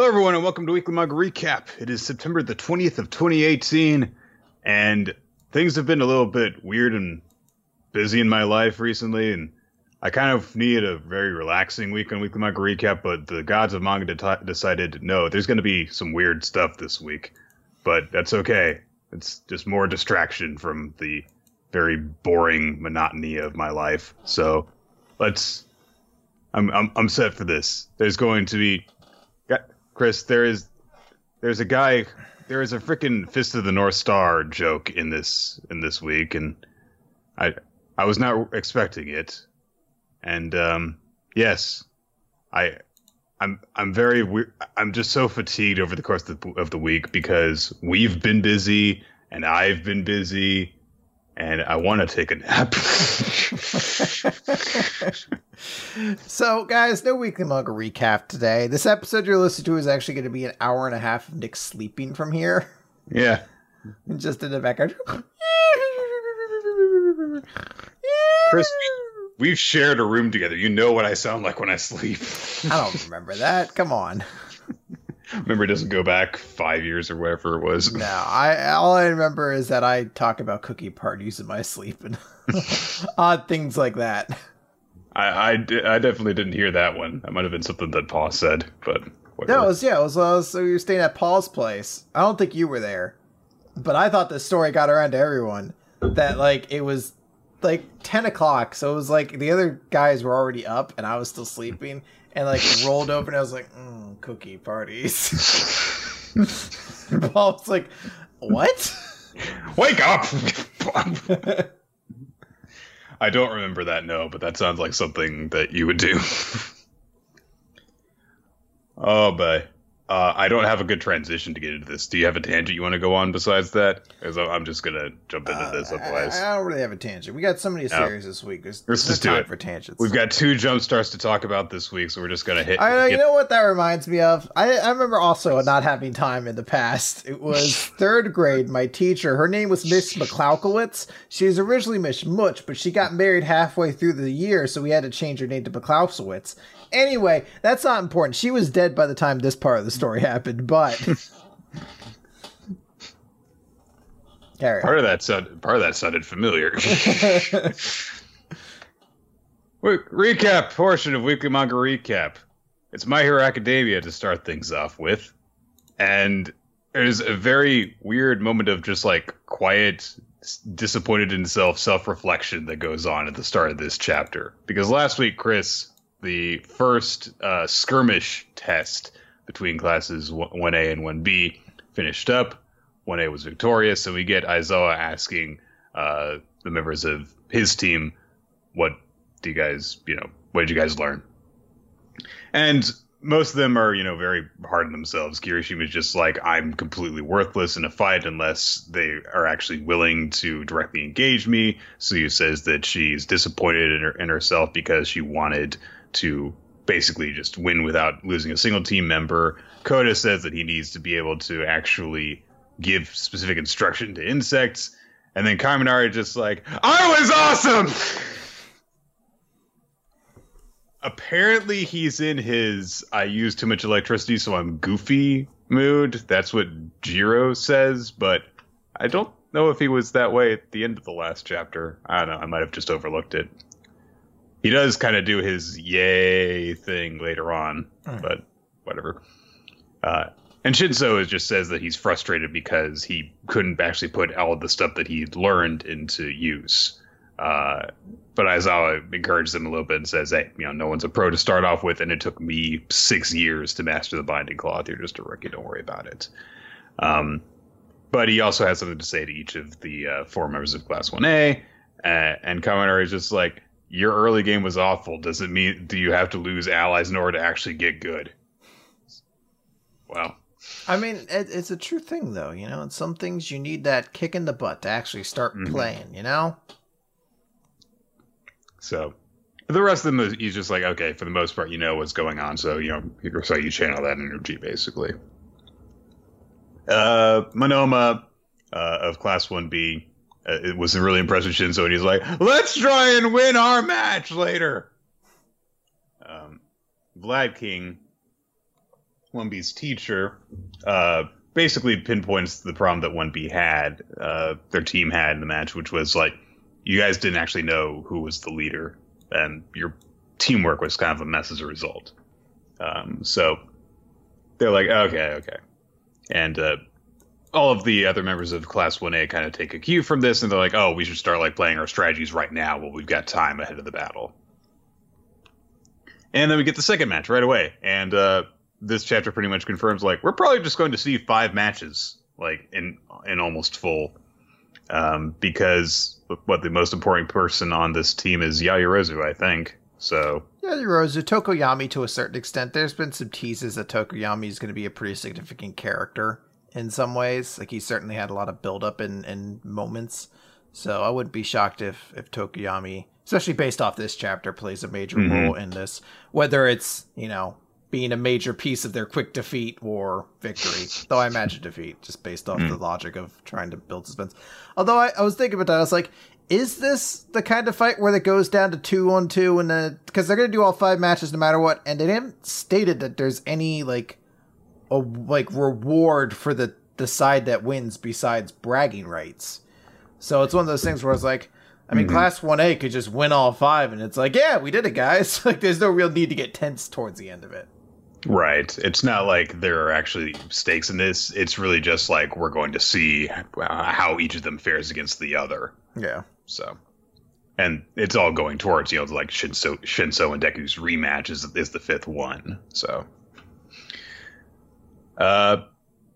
Hello, everyone, and welcome to Weekly Manga Recap. It is September the 20th of 2018, and things have been a little bit weird and busy in my life recently, and I kind of needed a very relaxing week on Weekly Manga Recap, but the gods of manga de- decided, no, there's going to be some weird stuff this week, but that's okay. It's just more distraction from the very boring monotony of my life. So let's. I'm I'm I'm set for this. There's going to be Chris, there is there's a guy there is a freaking Fist of the North Star joke in this in this week, and I I was not expecting it, and um, yes, I I'm I'm very we- I'm just so fatigued over the course of the, of the week because we've been busy and I've been busy and I want to take a nap. so, guys, no weekly manga recap today. This episode you're listening to is actually going to be an hour and a half of Nick sleeping from here. Yeah. And just in the background. Chris, we've shared a room together. You know what I sound like when I sleep. I don't remember that. Come on. remember it doesn't go back five years or whatever it was. No, I all I remember is that I talk about cookie parties in my sleep and odd things like that. I, I, I, definitely didn't hear that one. That might have been something that Paul said, but whatever. No, it was yeah, it was, it was so you were staying at Paul's place. I don't think you were there, but I thought this story got around to everyone that like it was like ten o'clock, so it was like the other guys were already up and I was still sleeping, and like rolled open. And I was like, mm, cookie parties. Paul was like, what? Wake up! I don't remember that, no, but that sounds like something that you would do. oh, boy. Uh, I don't have a good transition to get into this. Do you have a tangent you want to go on besides that? Because I'm just gonna jump into uh, this otherwise. I, I, don't really have a tangent. We got so many series this week. There's, Let's just do it for tangents. We've got two jump starts to talk about this week, so we're just gonna hit. I know. Hit. You know what that reminds me of? I, I remember also not having time in the past. It was third grade. My teacher, her name was Miss McCloukowitz. She was originally Miss Much, but she got married halfway through the year, so we had to change her name to McCloukowitz. Anyway, that's not important. She was dead by the time this part of the story happened, but part of that sounded part of that sounded familiar. recap portion of weekly manga recap. It's My Hero Academia to start things off with, and there's a very weird moment of just like quiet, disappointed in self, self reflection that goes on at the start of this chapter. Because last week, Chris the first uh, skirmish test between classes 1A and 1B finished up. 1A was victorious, and we get Aizawa asking uh, the members of his team, "What do you guys, you know, what did you guys learn?" And most of them are, you know, very hard on themselves. Kirishima is just like, I'm completely worthless in a fight unless they are actually willing to directly engage me. Tsuyu says that she's disappointed in, her, in herself because she wanted to basically just win without losing a single team member. Koda says that he needs to be able to actually give specific instruction to insects. And then Kaminari just like, I was awesome! Apparently he's in his I use too much electricity so I'm goofy mood. That's what Jiro says, but I don't know if he was that way at the end of the last chapter. I don't know, I might have just overlooked it he does kind of do his yay thing later on, but whatever. Uh, and Shinso just says that he's frustrated because he couldn't actually put all of the stuff that he learned into use. Uh, but Aizawa encourages him a little bit and says, "Hey, you know, no one's a pro to start off with, and it took me six years to master the binding cloth. You're just a rookie. Don't worry about it." Um, but he also has something to say to each of the uh, four members of Class One A, uh, and Kaminari is just like, your early game was awful. Does it mean do you have to lose allies in order to actually get good? Well, I mean, it, it's a true thing, though. You know, in some things you need that kick in the butt to actually start mm-hmm. playing. You know. So, the rest of them, he's just like, okay, for the most part, you know what's going on. So you know, so you channel that energy basically. Uh, Monoma uh, of Class One B it was really impressed with Shinso, and he's like, "Let's try and win our match later." Um, Vlad King 1B's teacher uh, basically pinpoints the problem that 1B had, uh, their team had in the match, which was like, you guys didn't actually know who was the leader, and your teamwork was kind of a mess as a result. Um, so they're like, okay, okay. And uh, all of the other members of Class 1A kind of take a cue from this, and they're like, oh, we should start like playing our strategies right now while we've got time ahead of the battle. And then we get the second match right away, and uh, this chapter pretty much confirms like we're probably just going to see five matches like in in almost full, um, because what the most important person on this team is Yaoyorozu, I think. So Yaoyorozu, Tokoyami to a certain extent. There's been some teases that Tokoyami is going to be a pretty significant character in some ways. Like he certainly had a lot of build up in, in moments. So I wouldn't be shocked if if Tokoyami, especially based off this chapter, plays a major mm-hmm. role in this. Whether it's you know being a major piece of their quick defeat or victory, though I imagine defeat, just based off mm. the logic of trying to build suspense. Although I, I was thinking about that, I was like, is this the kind of fight where it goes down to two on two and then because they're gonna do all five matches no matter what, and they haven't stated that there's any like a like reward for the the side that wins besides bragging rights. So it's one of those things where it's like, I mean, mm-hmm. Class One A could just win all five, and it's like, yeah, we did it, guys. like, there's no real need to get tense towards the end of it. Right. It's not like there are actually stakes in this. It's really just like we're going to see how each of them fares against the other. Yeah. So, and it's all going towards you know like Shinso, Shinso and Deku's rematch is is the fifth one. So, uh,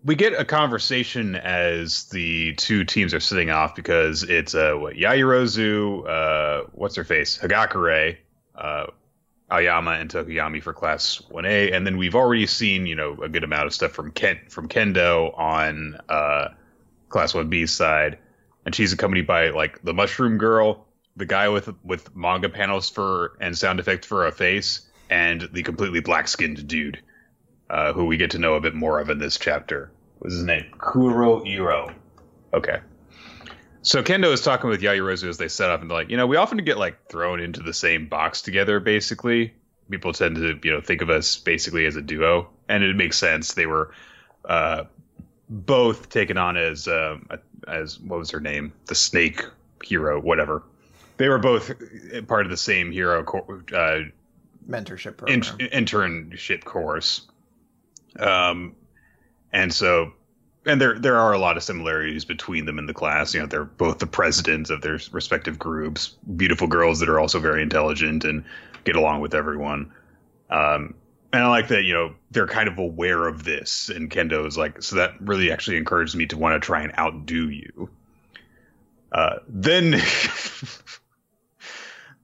we get a conversation as the two teams are sitting off because it's uh what Yaoyorozu, uh, what's her face, Hagakure, uh, Aoyama and Tokoyami for Class 1A, and then we've already seen you know a good amount of stuff from Ken from Kendo on uh, Class 1B side, and she's accompanied by like the Mushroom Girl, the guy with with manga panels for and sound effects for a face, and the completely black skinned dude, uh, who we get to know a bit more of in this chapter. What's his name? Kuroiro. Okay. So Kendo is talking with Yaoyorozu as they set up, and they're like, you know, we often get like thrown into the same box together. Basically, people tend to you know think of us basically as a duo, and it makes sense. They were uh, both taken on as um, as what was her name, the Snake hero, whatever. They were both part of the same hero uh, mentorship program. In- internship course. Um, and so and there there are a lot of similarities between them in the class. You know, they're both the presidents of their respective groups, beautiful girls that are also very intelligent and get along with everyone. Um, and I like that you know they're kind of aware of this, and Kendo is like, so that really actually encouraged me to want to try and outdo you. Uh, then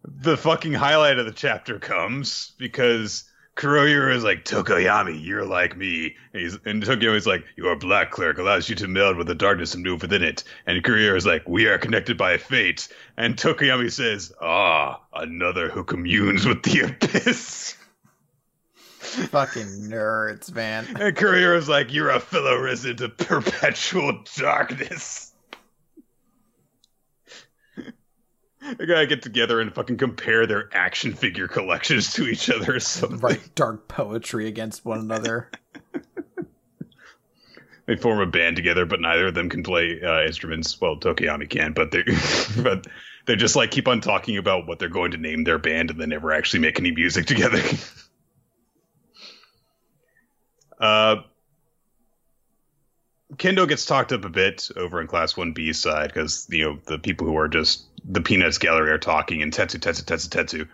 the fucking highlight of the chapter comes because Kuroiro is like, Tokoyami, you're like me. And, he's, and Tokoyami's like, your black clerk allows you to meld with the darkness and move within it. And Kuroiro is like, we are connected by fate. And Tokoyami says, ah, another who communes with the abyss. Fucking nerds, man. And is like, you're a fellow resident of perpetual darkness. They gotta get together and fucking compare their action figure collections to each other or something. Write dark poetry against one another. they form a band together, but neither of them can play uh, instruments. Well, Tokoyami can, but they but they just like keep on talking about what they're going to name their band, and they never actually make any music together. uh, Kendo gets talked up a bit over in Class One B side because you know the people who are just the Peanuts gallery are talking, and Tetsu Tetsu Tetsu Tetsu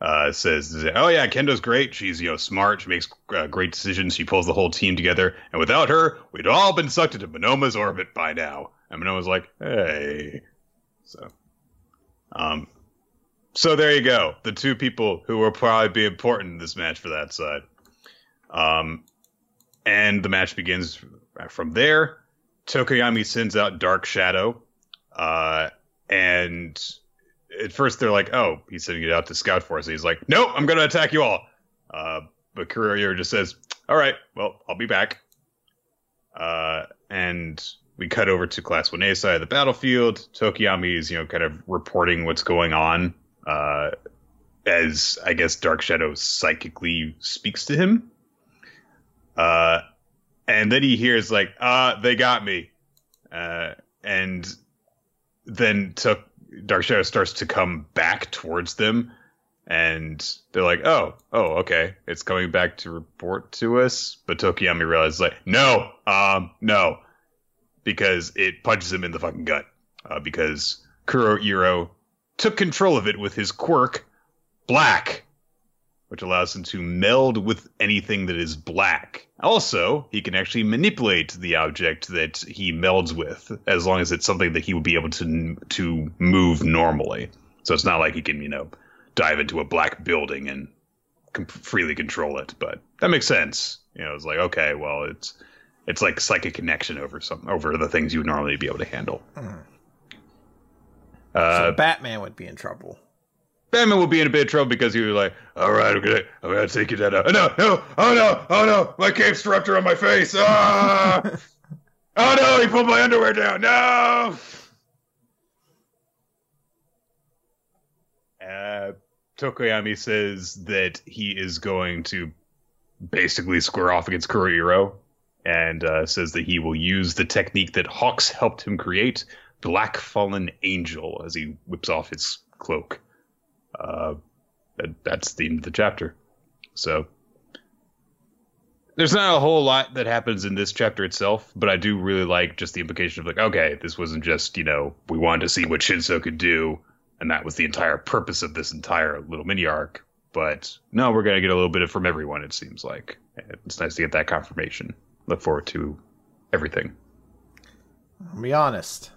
uh, says, "Oh yeah, Kendo's great. She's you know smart. She makes uh, great decisions. She pulls the whole team together. And without her, we'd all been sucked into Monoma's orbit by now." And Monoma's like, "Hey," so, um, so there you go. The two people who will probably be important in this match for that side. Um, and the match begins from there. Tokoyami sends out Dark Shadow. Uh, and at first they're like, "Oh, he's sending it out to scout for us." And he's like, "No, I'm going to attack you all." Uh, but Kuroiro just says, "All right, well, I'll be back." Uh, and we cut over to Class 1A side of the battlefield. Tokoyami is, you know, kind of reporting what's going on uh, as I guess Dark Shadow psychically speaks to him. Uh, and then he hears like, "Uh, they got me," uh, and then took Dark Shadow starts to come back towards them, and they're like, "Oh, oh, okay, it's coming back to report to us." But Tokoyami realizes like, "No, um, no," because it punches him in the fucking gut. Uh, because Kuroiro took control of it with his quirk, Black, which allows him to meld with anything that is black. Also, he can actually manipulate the object that he melds with, as long as it's something that he would be able to to move normally. So it's not like he can, you know, dive into a black building and com- freely control it. But that makes sense. You know, it's like okay, well, it's it's like psychic connection over some over the things you would normally be able to handle. Hmm. Uh, so Batman would be in trouble. Batman will be in a bit of trouble because he was like, "All right, I'm gonna, I'm gonna take you down." now." No, no, oh no, oh no, my cape's rupture on my face. Ah! oh no, he pulled my underwear down. No. Uh, Tokoyami says that he is going to basically square off against Kuroiro, and uh, says that he will use the technique that Hawks helped him create, Black Fallen Angel, as he whips off his cloak. Uh, that's the end of the chapter. So there's not a whole lot that happens in this chapter itself, but I do really like just the implication of like, okay, this wasn't just you know we wanted to see what Shinso could do, and that was the entire purpose of this entire little mini arc. But no, we're gonna get a little bit of from everyone. It seems like it's nice to get that confirmation. Look forward to everything. I'll be honest.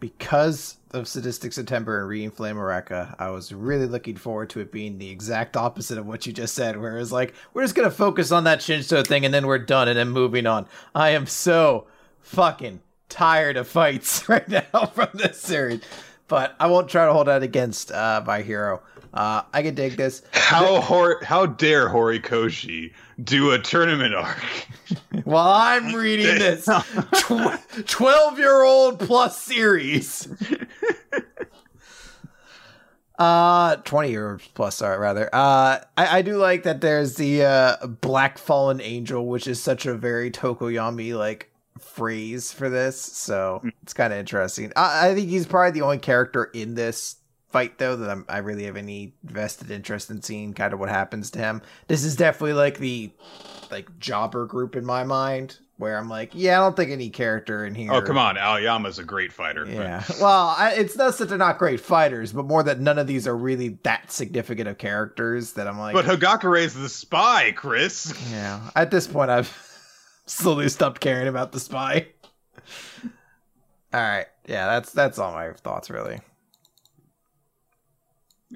Because of Sadistic September and reading Flame of Recca, I was really looking forward to it being the exact opposite of what you just said, where it's like, we're just gonna focus on that Shinso thing and then we're done and then moving on. I am so fucking tired of fights right now from this series. But I won't try to hold out against uh, my hero. Uh, I can dig this. How hor- how dare Horikoshi do a tournament arc? While I'm reading this twelve year old plus series. uh 20 years plus sorry rather uh I, I do like that there's the uh black fallen angel which is such a very tokoyami like phrase for this so it's kind of interesting I, I think he's probably the only character in this fight though that I'm, i really have any vested interest in seeing kind of what happens to him this is definitely like the like jobber group in my mind where i'm like yeah i don't think any character in here Oh come on, Aoyama's a great fighter. yeah. Well, I, it's not that they're not great fighters, but more that none of these are really that significant of characters that I'm like, But Hagakure's the spy, Chris. yeah. At this point, I've slowly stopped caring about the spy. All right. Yeah, that's that's all my thoughts really.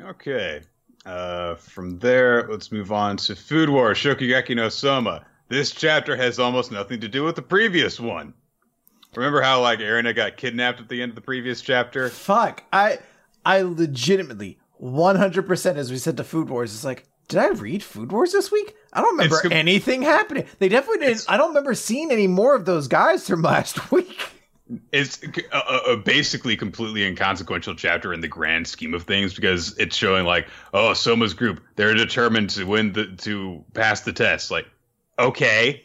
Okay. Uh, from there, let's move on to Food War Shokugeki no Soma. This chapter has almost nothing to do with the previous one. Remember how like Erina got kidnapped at the end of the previous chapter? Fuck. I I legitimately 100% as we said to Food Wars is like did I read Food Wars this week? I don't remember com- anything happening. They definitely didn't. I don't remember seeing any more of those guys from last week. It's a, a, basically completely inconsequential chapter in the grand scheme of things because it's showing like, oh, Soma's group, they're determined to win the to pass the test. Like, okay,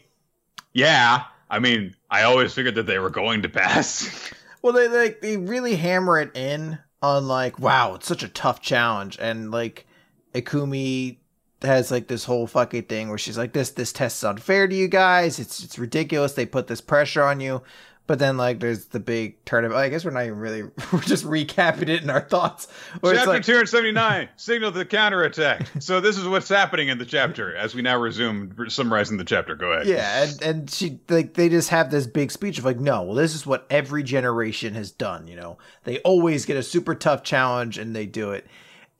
yeah. I mean, I always figured that they were going to pass. Well, they like they really hammer it in on like, wow, it's such a tough challenge, and like Ikumi has like this whole fucking thing where she's like, this this test is unfair to you guys. It's it's ridiculous. They put this pressure on you. But then like there's the big tournament. I guess we're not even really we're just recapping it in our thoughts. Chapter like, 279, signal the counterattack. So this is what's happening in the chapter as we now resume summarizing the chapter. Go ahead. Yeah, and, and she like they just have this big speech of like, no, well, this is what every generation has done. You know, they always get a super tough challenge and they do it.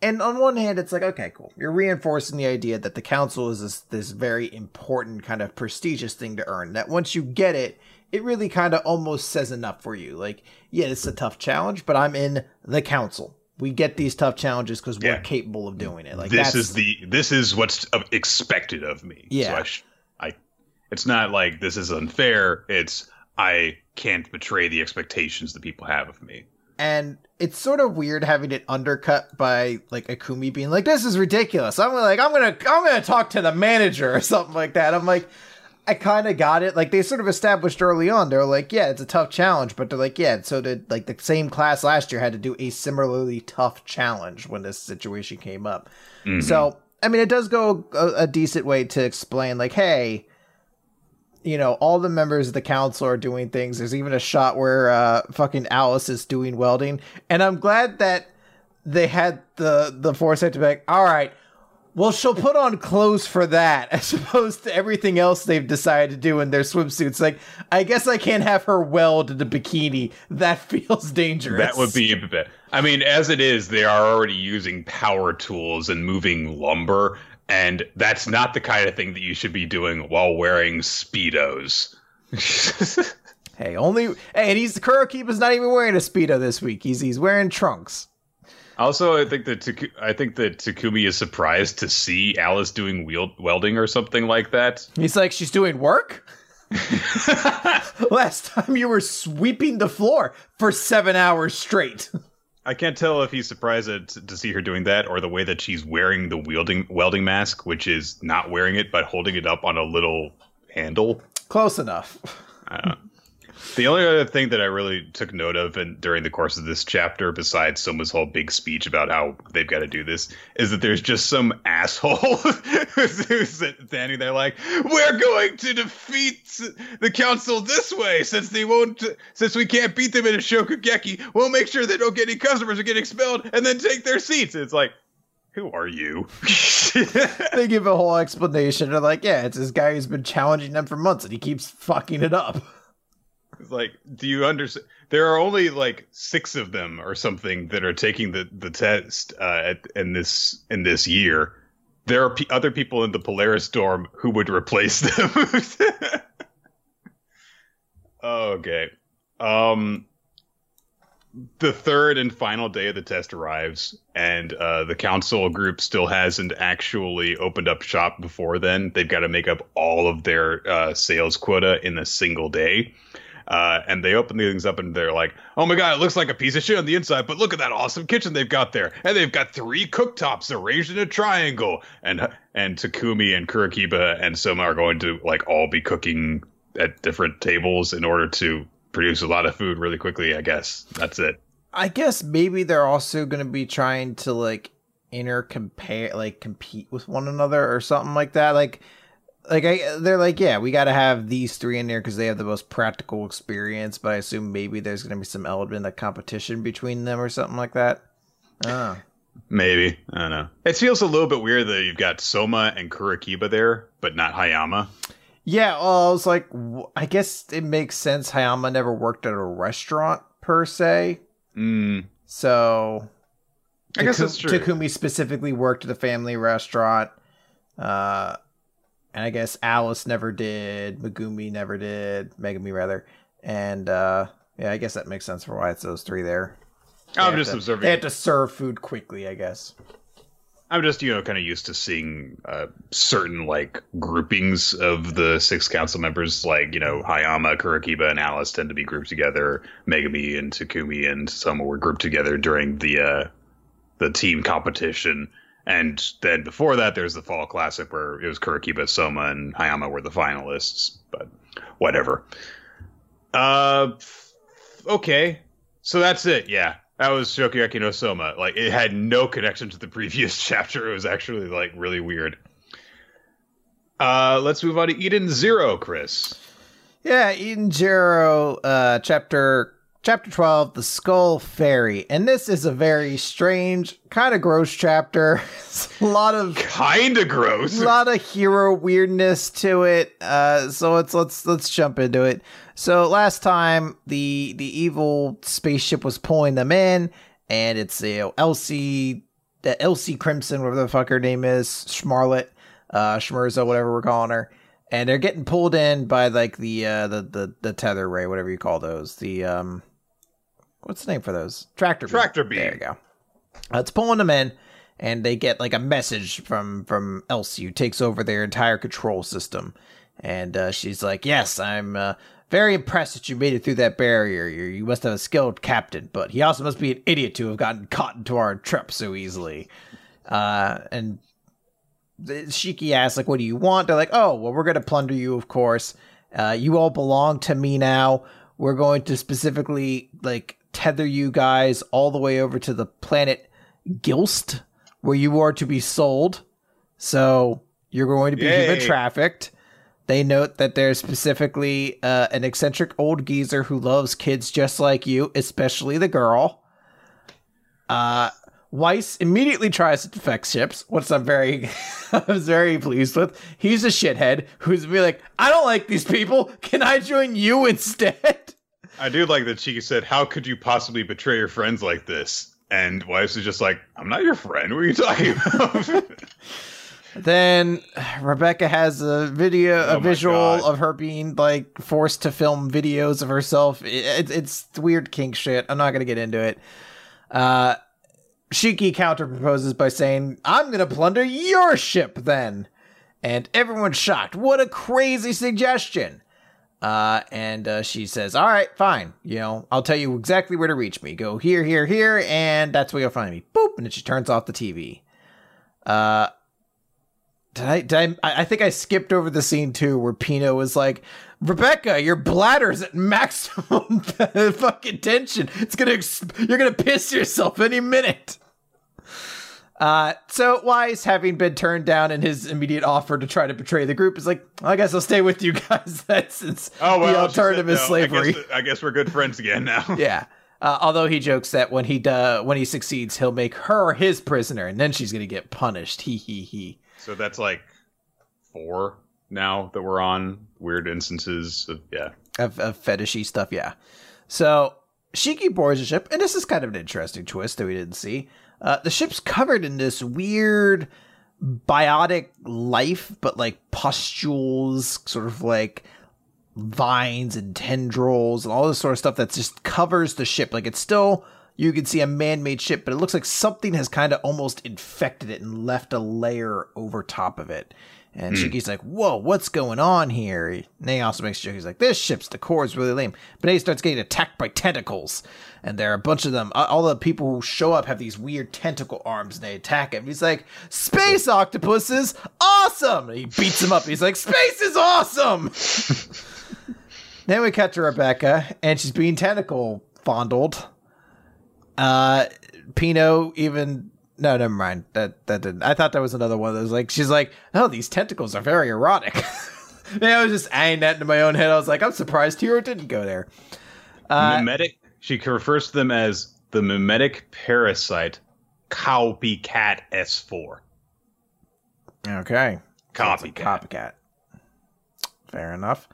And on one hand, it's like, okay, cool. You're reinforcing the idea that the council is this this very important kind of prestigious thing to earn. That once you get it, it really kind of almost says enough for you. Like, yeah, it's a tough challenge, but I'm in the council. We get these tough challenges because Yeah. we're capable of doing it. Like this is the this is what's expected of me. Yeah. So I, sh- I, it's not like this is unfair. It's I can't betray the expectations that people have of me. and it's sort of weird having it undercut by like Ikumi being like, "This is ridiculous." I'm like, "I'm gonna, I'm gonna talk to the manager or something like that." I'm like, I kind of got it. Like they sort of established early on, they're like, "Yeah, it's a tough challenge," but they're like, "Yeah." So did like the same class last year had to do a similarly tough challenge when this situation came up. Mhm. So I mean, it does go a, a decent way to explain, like, hey, you know, all the members of the council are doing things. There's even a shot where uh, fucking Alice is doing welding, and I'm glad that they had the the foresight to be like, all right, well, she'll put on clothes for that, as opposed to everything else they've decided to do in their swimsuits. Like, I guess I can't have her weld in a bikini. That feels dangerous. That would be a bit. I mean, as it is, they are already using power tools and moving lumber, and that's not the kind of thing that you should be doing while wearing speedos. Hey, only hey, and he's Kurokiba's not even wearing a speedo this week. He's he's wearing trunks. Also, I think that I think that Takumi is surprised to see Alice doing wheel- welding or something like that. He's like, she's doing work. Last time you were sweeping the floor for seven hours straight. I can't tell if he's surprised at, to see her doing that or the way that she's wearing the wielding welding mask, which is not wearing it but holding it up on a little handle. Close enough. The only other thing that I really took note of and during the course of this chapter, besides Soma's whole big speech about how they've got to do this, is that there's just some asshole who's standing there like, "We're going to defeat the council this way, since they won't, since we can't beat them in a Shokugeki. We'll make sure they don't get any customers or get expelled, and then take their seats." It's like, who are you? They give a whole explanation. They're like, yeah, it's this guy who's been challenging them for months and he keeps fucking it up. Like, do you understand? There are only like six of them or something that are taking the the test uh, at, in this in this year. There are p- other people in the Polaris Storm who would replace them. okay. Um, the third and final day of the test arrives, and uh, the council group still hasn't actually opened up shop before then. They've got to make up all of their uh, sales quota in a single day. Uh, and they open these things up and they're like, "Oh my god, it looks like a piece of shit on the inside, but look at that awesome kitchen they've got there, and they've got three cooktops arranged in a triangle." And and Takumi and Kurokiba and Soma are going to like all be cooking at different tables in order to produce a lot of food really quickly. I guess that's it. I guess maybe they're also going to be trying to like inter compare, like compete with one another or something like that. Like, like I, they're like, yeah, we got to have these three in there because they have the most practical experience. But I assume maybe there's going to be some element of competition between them or something like that. Oh. Maybe I don't know. It feels a little bit weird that you've got Soma and Kurokiba there, but not Hayama. Yeah, well, I was like, I guess it makes sense. Hayama never worked at a restaurant per se, Mm, so I guess Taku- that's true. Takumi specifically worked at a family restaurant, uh, and I guess Alice never did. Megumi never did. Megumi rather, and uh, yeah, I guess that makes sense for why it's those three there. They I'm just to- observing. They had to serve food quickly, I guess. I'm just, you know, kind of used to seeing uh, certain like groupings of the six council members, like you know, Hayama, Kurokiba, and Alice tend to be grouped together. Megumi and Takumi and Soma were grouped together during the uh, the team competition, and then before that, there's the Fall Classic where it was Kurokiba, Soma, and Hayama were the finalists. But whatever. Uh, okay, so that's it. Yeah, that was Shokugeki no Soma. Like it had no connection to the previous chapter. It was actually like really weird. Uh, let's move on to Eden Zero, Chris. Yeah, Eden Zero, uh, chapter chapter twelve, the Skull Fairy, and this is a very strange, kind of gross chapter. It's a lot of Kinda gross. a lot of Hiro weirdness to it. Uh, so let's let's let's jump into it. So last time the the evil spaceship was pulling them in, and it's you know Elsie, the Elsie Crimson, whatever the fuck her name is, Schmarlet, uh, Schmerza, whatever we're calling her, and they're getting pulled in by like the uh the the the tether ray, whatever you call those, the um, what's the name for those? Tractor beam. Tractor beam. There you go. Uh, it's pulling them in and they get like a message from from Elsie who takes over their entire control system. And uh, she's like, Yes, I'm uh, very impressed that you made it through that barrier. You, you must have a skilled captain, but he also must be an idiot to have gotten caught into our trap so easily. Uh, and The shiki asks, like, what do you want? They're like, oh, well, we're going to plunder you, of course. Uh, you all belong to me now. We're going to specifically, like, tether you guys all the way over to the planet Gilst, where you are to be sold. So you're going to be Yay. human trafficked. They note that there's specifically uh, an eccentric old geezer who loves kids just like you, especially the girl. Uh, Weisz immediately tries to defect ships, which I'm very, I was very pleased with. He's a shithead who's be like, I don't like these people. Can I join you instead? I do like that she said, "How could you possibly betray your friends like this?" And Weisz is just like, "I'm not your friend. What are you talking about?" Then Rebecca has a video, Oh a my visual of her being like forced to film videos of herself. It, it's weird kink shit. I'm not gonna get into it. Uh, Shiki counterproposes by saying, "I'm gonna plunder your ship then," and everyone's shocked. What a crazy suggestion! Uh, and uh, she says, "All right, fine. You know, I'll tell you exactly where to reach me. Go here, here, here, and that's where you'll find me." Boop, and then she turns off the TV. Uh, did I, did I, I think I skipped over the scene too where Pino was like, Rebecca, your bladder's at maximum fucking tension. It's gonna, ex- you're gonna piss yourself any minute. Uh, so Weisz, having been turned down in his immediate offer to try to betray the group, is like, I guess I'll stay with you guys. Then, since oh well, the alternative is no. slavery. I guess, I guess we're good friends again now. yeah. Uh, although he jokes that when he uh, when he succeeds, he'll make her his prisoner, and then she's gonna get punished. He he he. So that's like four now that we're on weird instances of yeah. of, of fetishy stuff. Yeah. So Shiki boards the ship, and this is kind of an interesting twist that we didn't see. Uh, the ship's covered in this weird biotic life, but like pustules, sort of like vines and tendrils and all this sort of stuff that just covers the ship. Like it's still you can see a man-made ship, but it looks like something has kind of almost infected it and left a layer over top of it. And hmm. Shiki's like, "Whoa, what's going on here?" And he also makes a joke. He's like, "This ship's decor is really lame." But then he starts getting attacked by tentacles, and there are a bunch of them. All the people who show up have these weird tentacle arms, and they attack him. He's like, "Space octopuses, awesome!" And he beats him up. He's like, "Space is awesome." then we cut to Rebecca, and she's being tentacle fondled. Uh, Pino even no, never mind. That that didn't. I thought that was another one of those. Like she's like, oh, these tentacles are very erotic. Man, I was just adding that into my own head. I was like, I'm surprised Hiro didn't go there. Uh, mimetic. She refers to them as the mimetic parasite copycat S4. okay, Copycat. copycat. Fair enough.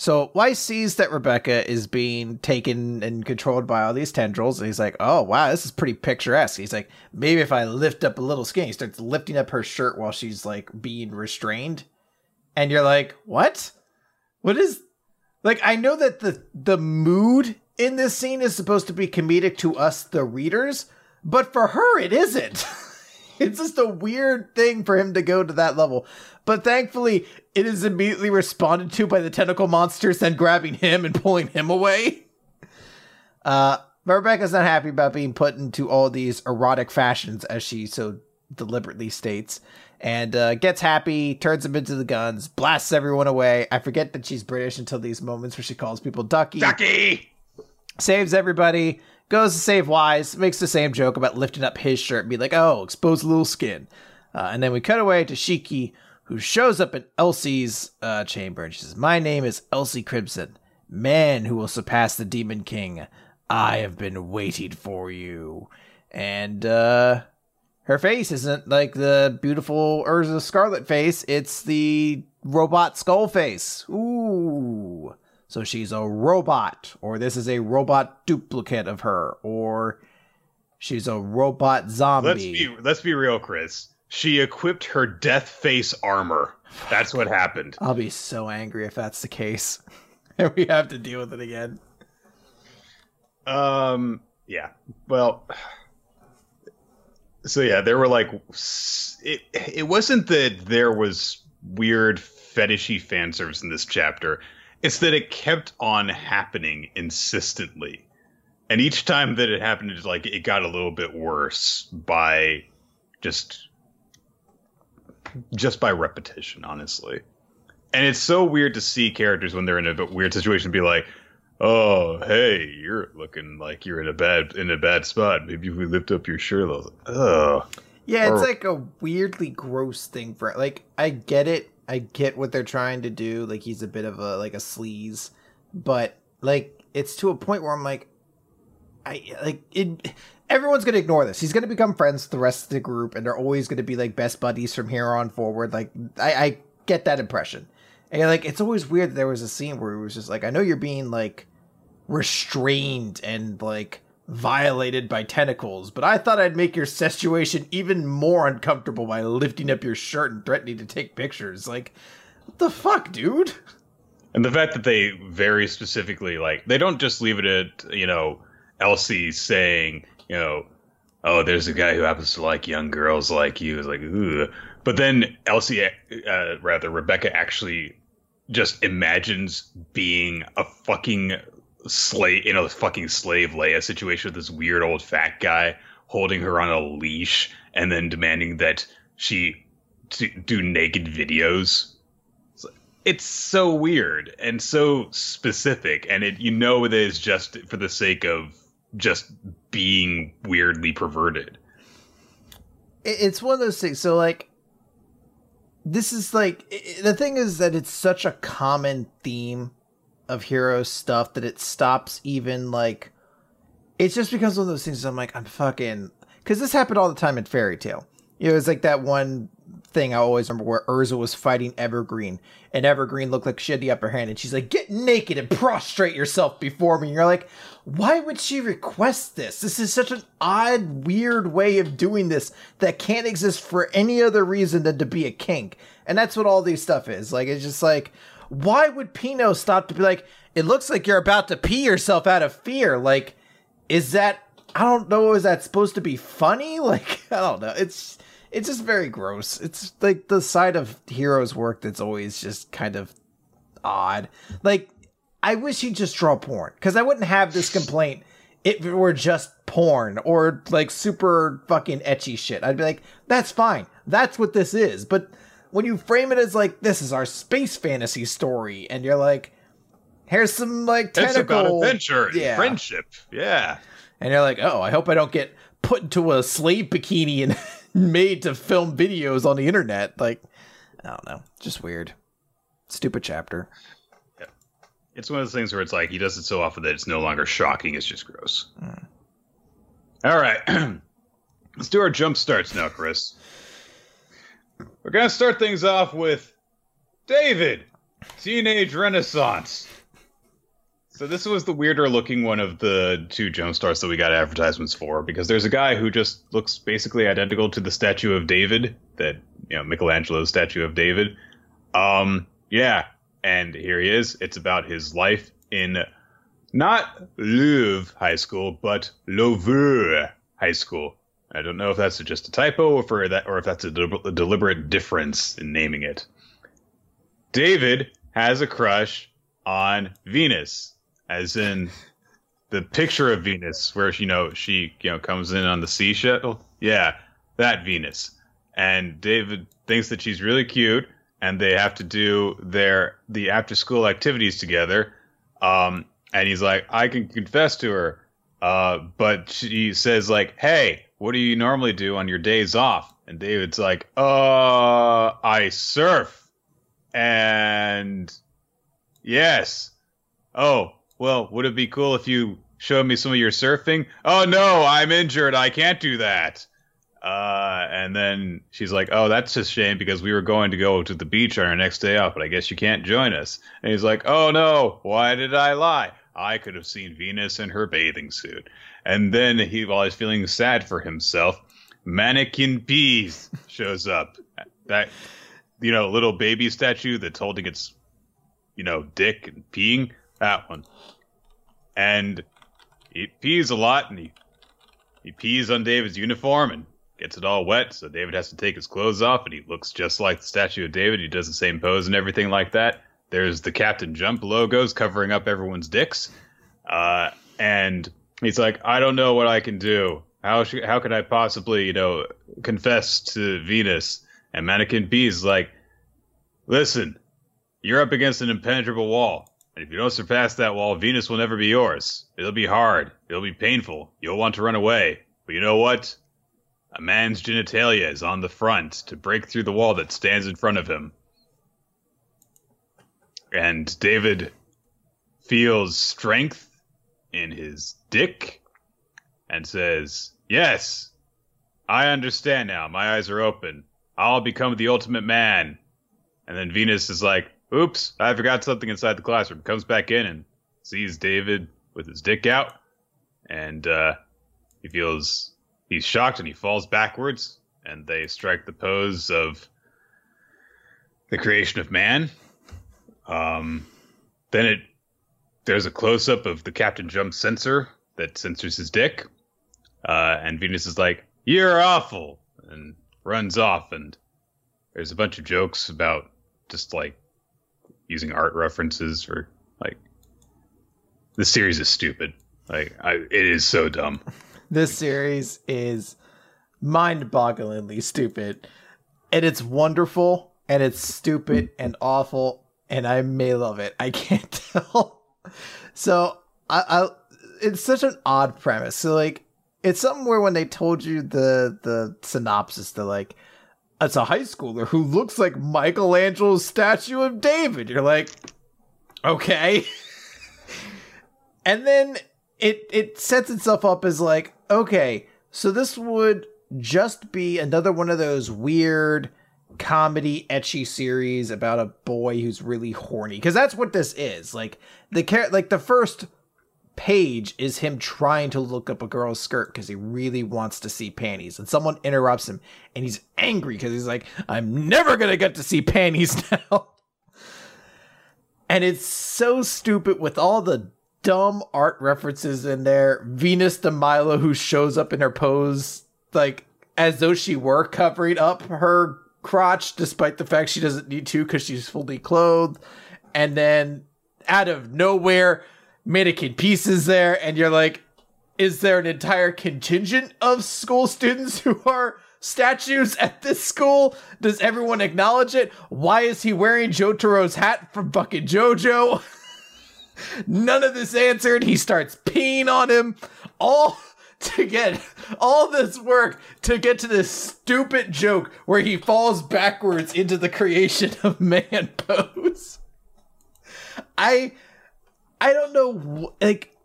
So Weisz sees that Rebecca is being taken and controlled by all these tendrils, and he's like, "Oh wow, this is pretty picturesque." He's like, "Maybe if I lift up a little skin," he starts lifting up her shirt while she's like being restrained, and you're like, "What? What is?" Like, I know that the the mood in this scene is supposed to be comedic to us, the readers, but for her, it isn't. it's just a weird thing for him to go to that level. But thankfully, it is immediately responded to by the tentacle monsters then grabbing him and pulling him away. Uh, but Rebecca's not happy about being put into all these erotic fashions, as she so deliberately states, and uh, gets happy, turns them into the guns, blasts everyone away. I forget that she's British until these moments where she calls people Ducky Ducky. saves everybody, goes to save Weisz, makes the same joke about lifting up his shirt and be like, oh, expose a little skin. Uh, and then we cut away to Shiki, who shows up in Elsie's uh, chamber and she says, My name is Elsie Crimson, man who will surpass the Demon King. I have been waiting for you. And uh, her face isn't like the beautiful Erza Scarlet face, it's the robot skull face. Ooh. So she's a robot, or this is a robot duplicate of her, or she's a robot zombie. Let's be let's be real, Chris. She equipped her death face armor. That's what happened. I'll be so angry if that's the case. and we have to deal with it again. Um. Yeah. Well. So yeah, there were like, it. It wasn't that there was weird fetishy fan service in this chapter. It's that it kept on happening insistently. And each time that it happened, it's like it got a little bit worse by just just by repetition, honestly. And it's so weird to see characters when they're in a weird situation be like, "Oh, hey, you're looking like you're in a bad in a bad spot. Maybe if we lift up your shirt." Ugh. Yeah, it's or, like a weirdly gross thing for like I get it. I get what they're trying to do. Like he's a bit of a like a sleaze, but like it's to a point where I'm like, I like it. Everyone's gonna ignore this. He's gonna become friends with the rest of the group, and they're always gonna be like best buddies from here on forward. Like I, I get that impression, and like it's always weird. That there was a scene where it was just like, I know you're being like restrained and like violated by tentacles, but I thought I'd make your situation even more uncomfortable by lifting up your shirt and threatening to take pictures. Like, what the fuck, dude? And the fact that they very specifically, like, they don't just leave it at, you know, Elsie saying, you know, oh, there's a guy who happens to like young girls like you. It's like, ooh. But then Elsie, uh, rather, Rebecca actually just imagines being a fucking slave in a fucking slave Leia situation with this weird old fat guy holding her on a leash and then demanding that she do naked videos. It's so weird and so specific, and it you know it is just for the sake of just being weirdly perverted. It's one of those things. So like, this is like the thing is that it's such a common theme of Hiro stuff that it stops even like it's just because of those things I'm like I'm fucking because this happened all the time in Fairy Tail. It was like that one thing I always remember where Erza was fighting Evergreen and Evergreen looked like she had the upper hand and she's like get naked and prostrate yourself before me and you're like why would she request this? This is such an odd, weird way of doing this that can't exist for any other reason than to be a kink. And that's what all these stuff is. Like, it's just like, why would Pino stop to be like, it looks like you're about to pee yourself out of fear? Like, is that, I don't know, is that supposed to be funny? Like, I don't know. It's, it's just very gross. It's like the side of Hiro's work that's always just kind of odd. Like, I wish he'd just draw porn because I wouldn't have this complaint if it were just porn or like super fucking ecchi shit. I'd be like, that's fine. That's what this is. But when you frame it as like this is our space fantasy story, and you're like, here's some like tentacle it's about adventure, yeah. friendship, yeah, and you're like, oh, I hope I don't get put into a slave bikini and made to film videos on the internet. Like, I don't know, just weird, stupid chapter. Yeah. It's one of those things where it's like he does it so often that it's no longer shocking; it's just gross. Mm. All right, let's do our jump starts now, Chris. We're gonna start things off with David, Teenage Renaissance. So this was the weirder looking one of the two jump stars that we got advertisements for because there's a guy who just looks basically identical to the statue of David that you know Michelangelo's statue of David. Um, yeah, and here he is. It's about his life in not Louvre High School, but Louvre High School. I don't know if that's just a typo or for that, or if that's a, de- a deliberate difference in naming it. David has a crush on Venus, as in the picture of Venus, where you know she you know comes in on the sea shuttle. Yeah, that Venus. And David thinks that she's really cute, and they have to do their the after school activities together. Um, and he's like, I can confess to her, uh, but she says like, Hey, what do you normally do on your days off? And David's like, uh, I surf. And yes. Oh, well, would it be cool if you showed me some of your surfing? Oh, no, I'm injured. I can't do that. Uh, and then she's like, "Oh, that's a shame because we were going to go to the beach on our next day off, but I guess you can't join us." And he's like, "Oh no, why did I lie? I could have seen Venus in her bathing suit." And then he, while he's feeling sad for himself, Manneken Pis shows up. That you know, little baby statue that's holding its, you know, dick and peeing. That one. And he pees a lot, and he he pees on David's uniform, and gets it all wet, so David has to take his clothes off, and he looks just like the statue of David. He does the same pose and everything like that. There's the Captain Jump logos covering up everyone's dicks, uh, and he's like, "I don't know what I can do. How how could I possibly, you know, confess to Venus?" And Manneken Pis like, "Listen, you're up against an impenetrable wall." And if you don't surpass that wall, Venus will never be yours. It'll be hard. It'll be painful. You'll want to run away. But you know what? A man's genitalia is on the front to break through the wall that stands in front of him. And David feels strength in his dick and says, Yes, I understand now. My eyes are open. I'll become the ultimate man. And then Venus is like, Oops, I forgot something inside the classroom. Comes back in and sees David with his dick out. And uh, he feels he's shocked and he falls backwards. And they strike the pose of the creation of man. Um, then it there's a close up of the Captain Jump sensor that censors his dick. Uh, and Venus is like, "You're awful," and runs off. And there's a bunch of jokes about just like using art references for like the series is stupid. Like I, it is so dumb. This series is mind-bogglingly stupid, and it's wonderful, and it's stupid and awful, and I may love it. I can't tell. So I, I it's such an odd premise. So like it's something where when they told you the the synopsis, they're like, it's a high schooler who looks like Michelangelo's statue of David. You're like, okay. and then it it sets itself up as like, okay, so this would just be another one of those weird comedy ecchi series about a boy who's really horny. Because that's what this is. Like the car- like the first page is him trying to look up a girl's skirt because he really wants to see panties. And someone interrupts him and he's angry because he's like i'm never gonna get to see panties now. And it's so stupid with all the dumb art references in there. Venus de milo who shows up in her pose like as though she were covering up her crotch despite the fact she doesn't need to because she's fully clothed. And then out of nowhere mannequin pieces there and you're like is there an entire contingent of school students who are statues at this school? Does everyone acknowledge it? Why is he wearing jotaro's hat from fucking jojo? None of this answered. He starts peeing on him. All to get all this work to get to this stupid joke where he falls backwards into the creation of man pose i I don't know, like,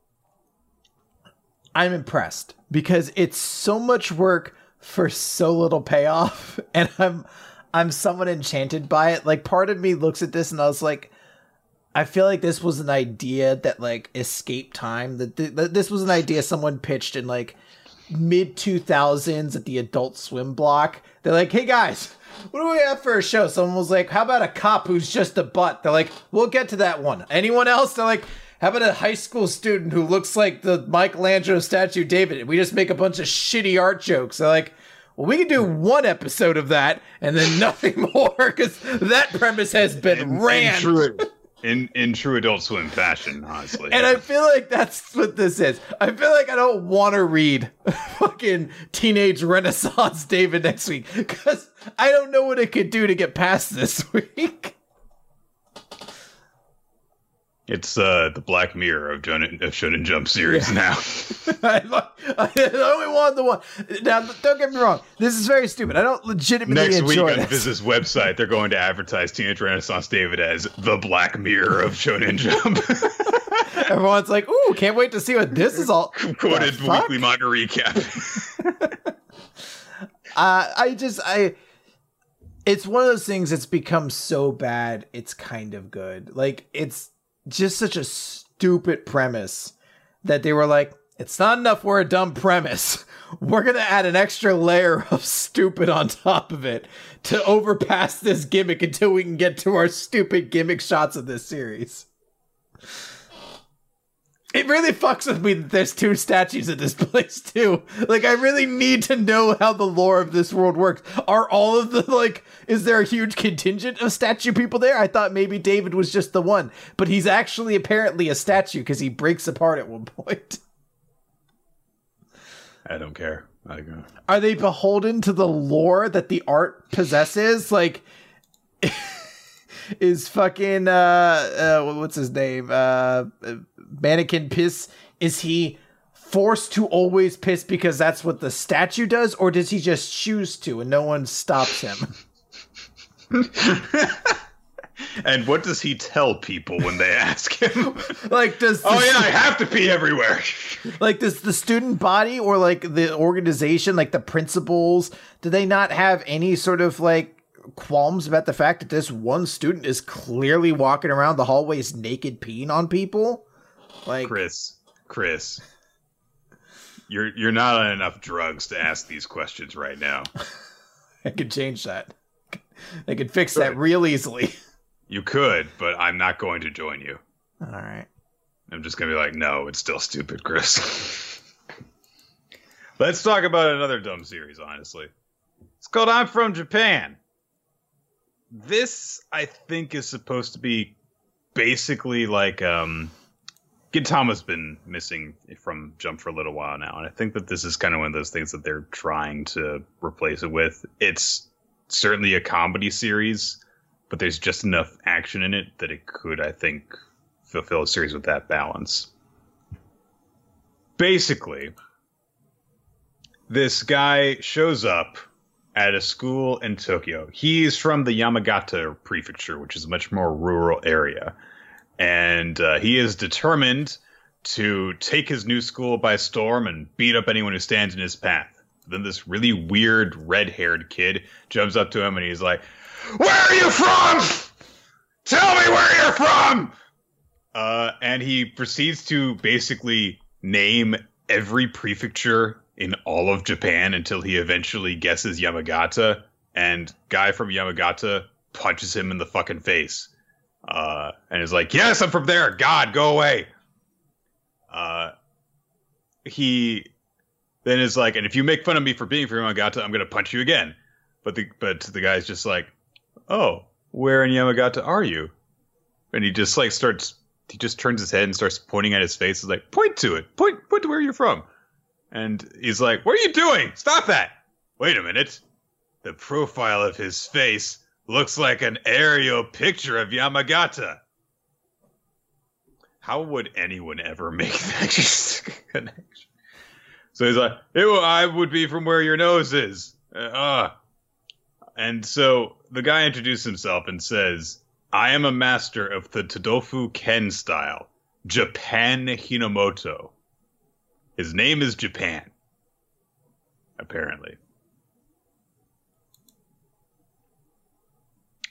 I'm impressed because it's so much work for so little payoff, and I'm I'm somewhat enchanted by it. Like, part of me looks at this and I was like, I feel like this was an idea that like escape time. That th- this was an idea someone pitched in like mid 2000s at the Adult Swim block. They're like, hey guys, what do we have for a show? Someone was like, how about a cop who's just a butt? They're like, we'll get to that one. Anyone else? They're like, how about a high school student who looks like the Michelangelo statue David? We just make a bunch of shitty art jokes. They're like, well, we can do one episode of that and then nothing more because that premise has been in, ran. True, in, in true Adult Swim fashion, honestly. And I feel like that's what this is. I feel like I don't want to read fucking Teenage Renaissance David next week because I don't know what it could do to get past this week. It's uh, the Black Mirror of, Shonen, of Shonen Jump series yeah. now. I, I, only want the one. Now, don't get me wrong. This is very stupid. I don't legitimately Next week on Viz's website, they're going to advertise Teenage Renaissance David as the Black Mirror of Shonen Jump. Everyone's like, "Ooh, can't wait to see what this is all." Quoted weekly manga recap. uh, I just I it's one of those things that's become so bad it's kind of good like it's just such a stupid premise that they were like, it's not enough we're a dumb premise. We're going to add an extra layer of stupid on top of it to overpass this gimmick until we can get to our stupid gimmick shots of this series. It really fucks with me that there's two statues at this place too. Like I really need to know how the lore of this world works. Are all of the like is there a huge contingent of statue people there? I thought maybe David was just the one, but he's actually apparently a statue because he breaks apart at one point. I don't care. I go. Are they beholden to the lore that the art possesses? Like is fucking uh, uh what's his name? Uh Manneken Pis is he forced to always piss because that's what the statue does or does he just choose to and no one stops him? and what does he tell people when they ask him? like does Oh yeah, I have to pee everywhere. like does the student body or like the organization like the principals do they not have any sort of like qualms about the fact that this one student is clearly walking around the hallways naked peeing on people like Chris, Chris. You're you're not on enough drugs to ask these questions right now. I could change that. I could fix that real easily. You could, but I'm not going to join you. All right. I'm just gonna be like, no, it's still stupid, Chris. Let's talk about another dumb series, honestly. It's called I'm from Japan. This, I think, is supposed to be basically like um Gintama's been missing from Jump for a little while now, and I think that this is kind of one of those things that they're trying to replace it with. It's certainly a comedy series, but there's just enough action in it that it could, I think, fulfill a series with that balance. Basically, this guy shows up at a school in Tokyo. He's from the Yamagata prefecture, which is a much more rural area. And uh, he is determined to take his new school by storm and beat up anyone who stands in his path. Then this really weird red haired kid jumps up to him and he's like, Where are you from? Tell me where you're from! Uh, and he proceeds to basically name every prefecture in all of Japan until he eventually guesses Yamagata, and guy from Yamagata punches him in the fucking face. Uh, and is like, "Yes, I'm from there. God, go away." Uh, he then is like, "And if you make fun of me for being from Yamagata, I'm gonna punch you again." But the but the guy's just like, "Oh, where in Yamagata are you?" And he just like starts. He just turns his head and starts pointing at his face. He's like, "Point to it. Point point to where you're from." And he's like, What are you doing? Stop that! Wait a minute. The profile of his face looks like an aerial picture of Yamagata. How would anyone ever make that connection? So he's like, Ew, I would be from where your nose is. Uh, uh. And so the guy introduces himself and says, I am a master of the Todofuken style, Japan Hinomoto. His name is Japan. Apparently.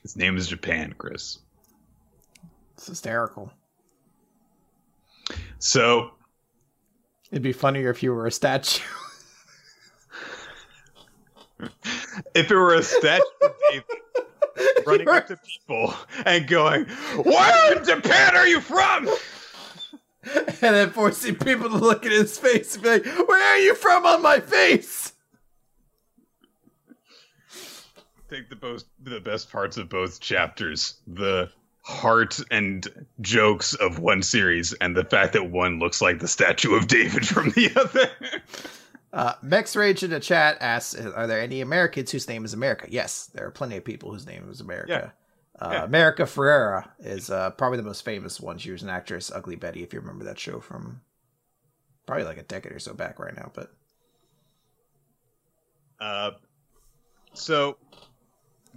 His name is Japan, Chris. It's hysterical. So It'd be funnier if you were a statue. if it were a statue of David running up to people and going, Where in Japan are you from? and then forcing people to look at his face and be like, Where are you from on my face? Take the both the best parts of both chapters. The heart and jokes of one series and the fact that one looks like the statue of David from the other. Uh, Mex Rage in the chat asks, "Are there any Americans whose name is America?" Yes, there are plenty of people whose name is America. Uh, Yeah. America Ferrera is uh, probably the most famous one. She was an actress, Ugly Betty, if you remember that show from probably like a decade or so back right now. But Uh, so,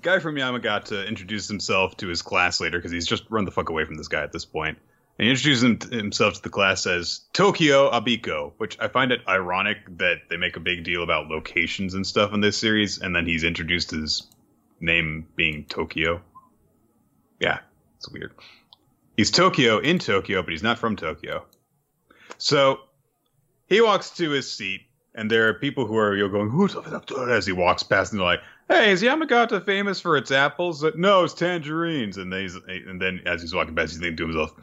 guy from Yamagata introduced himself to his class later because he's just run the fuck away from this guy at this point. And he introduces him himself to the class as Tokyo Abiko, which I find it ironic that they make a big deal about locations and stuff in this series, and then he's introduced his name being Tokyo. Yeah, it's weird. He's Tokyo in Tokyo, but he's not from Tokyo. So he walks to his seat, and there are people who are you know, going "Who's up up there?" as he walks past, and they're like, "Hey, is Yamagata famous for its apples?" Uh, no, it's tangerines. And he's, and then as he's walking past, he's thinking to himself,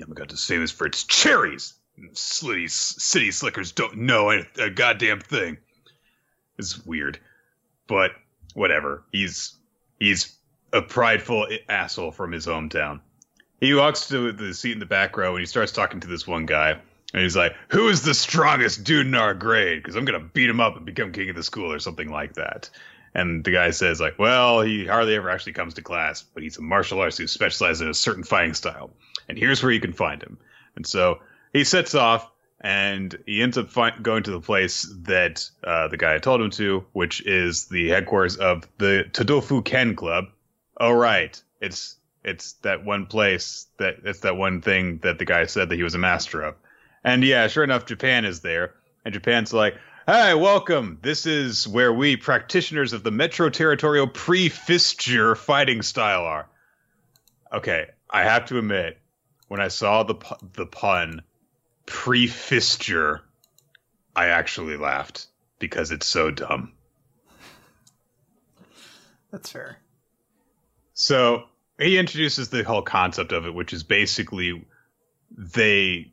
"Yamagata's famous for its cherries." City, city slickers don't know a, a goddamn thing. It's weird, but whatever. He's he's a prideful asshole from his hometown. He walks to the seat in the back row and he starts talking to this one guy. And he's like, "Who is the strongest dude in our grade? Because I'm gonna beat him up and become king of the school or something like that." And the guy says, "Like, well, he hardly ever actually comes to class, but he's a martial artist who specializes in a certain fighting style. And here's where you can find him." And so he sets off and he ends up fi- going to the place that uh, the guy told him to, which is the headquarters of the Todofuken Club. Oh, right, it's it's that one place that it's that one thing that the guy said that he was a master of. And yeah, sure enough, Japan is there, and Japan's like, "Hi, welcome. This is where we practitioners of the Metro Territorial pre-fisture fighting style are." Okay, I have to admit, when I saw the pu- the pun pre-fisture, I actually laughed because it's so dumb. That's fair. So he introduces the whole concept of it, which is basically they,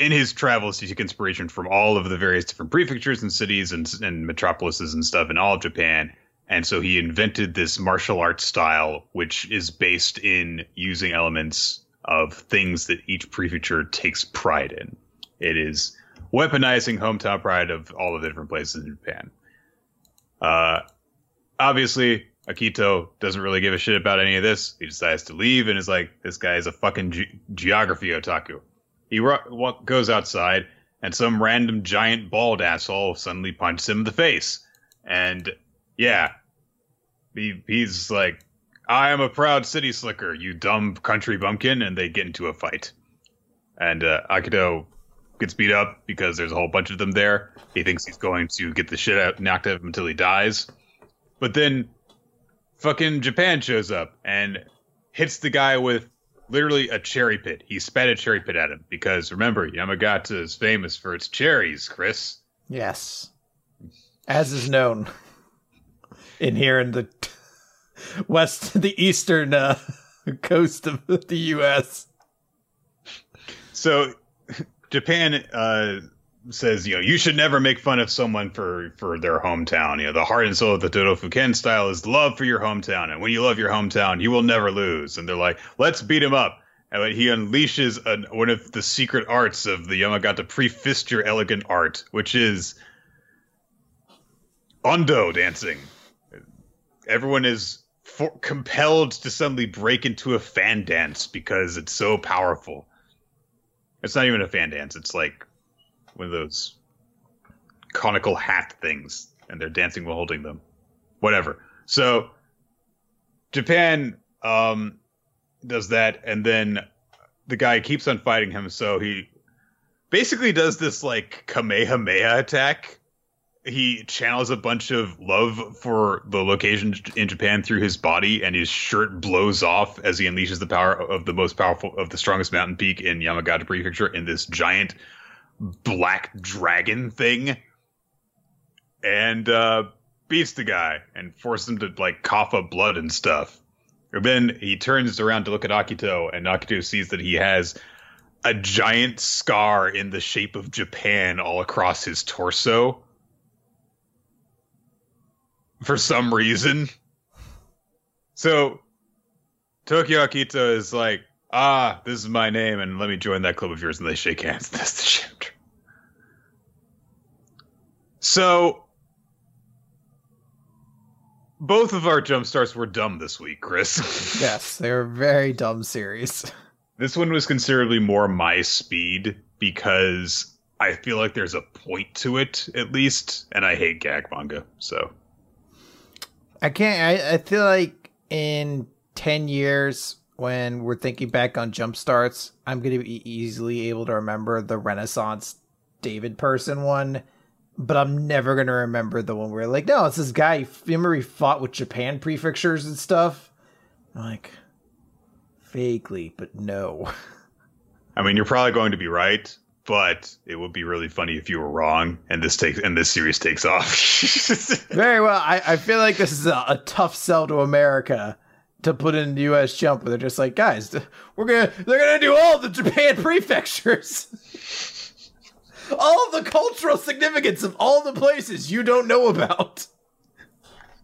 in his travels, he took inspiration from all of the various different prefectures and cities and, and metropolises and stuff in all of Japan. And so he invented this martial arts style, which is based in using elements of things that each prefecture takes pride in. It is weaponizing hometown pride of all of the different places in Japan. Uh, obviously, Akito doesn't really give a shit about any of this. He decides to leave and is like, this guy is a fucking ge- geography otaku. He goes outside and some random giant bald asshole suddenly punches him in the face. And yeah, he, he's like, I am a proud city slicker, you dumb country bumpkin. And they get into a fight. And uh, Akito gets beat up because there's a whole bunch of them there. He thinks he's going to get the shit out knocked out of him until he dies. But then fucking Japan shows up and hits the guy with literally a cherry pit. He spat a cherry pit at him because remember, Yamagata is famous for its cherries, Chris. Yes. As is known in here in the west, the eastern uh, coast of the U.S. So Japan uh, says, you know, you should never make fun of someone for for their hometown. You know, the heart and soul of the Todofuken style is love for your hometown, and when you love your hometown, you will never lose. And they're like, let's beat him up. And he unleashes an, one of the secret arts of the Yamagata pre-fisture elegant art, which is Ondo dancing. Everyone is for, compelled to suddenly break into a fan dance because it's so powerful. It's not even a fan dance. It's like one of those conical hat things, and they're dancing while holding them. Whatever. So Japan um, does that, and then the guy keeps on fighting him. So he basically does this like Kamehameha attack. He channels a bunch of love for the location in Japan through his body, and his shirt blows off as he unleashes the power of the most powerful, of the strongest mountain peak in Yamagata Prefecture in this giant black dragon thing and uh, beats the guy and forces him to like cough up blood and stuff. And then he turns around to look at Akito, and Akito sees that he has a giant scar in the shape of Japan all across his torso. For some reason. So Tokyo Akito is like, ah, this is my name, and let me join that club of yours, and they shake hands. That's the chapter. So, both of our jump starts were dumb this week, Chris. yes, they were very dumb series. This one was considerably more my speed because I feel like there's a point to it, at least, and I hate gag manga, so. I can't, I, I feel like in 10 years, when we're thinking back on jump starts, I'm going to be easily able to remember the Renaissance David person one but I'm never gonna remember the one where like, no, it's this guy. Remember he fought with Japan prefectures and stuff. I'm like, vaguely, but no. I mean, you're probably going to be right, but it would be really funny if you were wrong, and this takes and this series takes off. Very well. I, I feel like this is a, a tough sell to America to put in the U.S. jump, where they're just like, guys, we're gonna they're gonna do all the Japan prefectures. All the cultural significance of all the places you don't know about.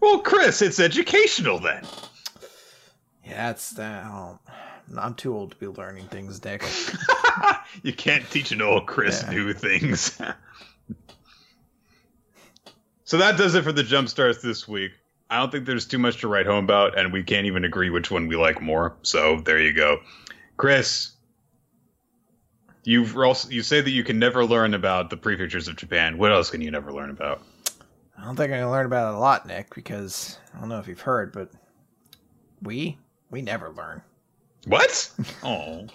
Well, Chris, it's educational then. Yeah, it's that. Oh, I'm too old to be learning things, Dick. you can't teach an old Chris Yeah. new things. so that does it for the jump starts this week. I don't think there's too much to write home about, and we can't even agree which one we like more. So there you go, Chris. You've also you say that you can never learn about the prefectures of Japan. What else can you never learn about? I don't think I can learn about it a lot, Nick, because I don't know if you've heard, but we we never learn. What? Oh,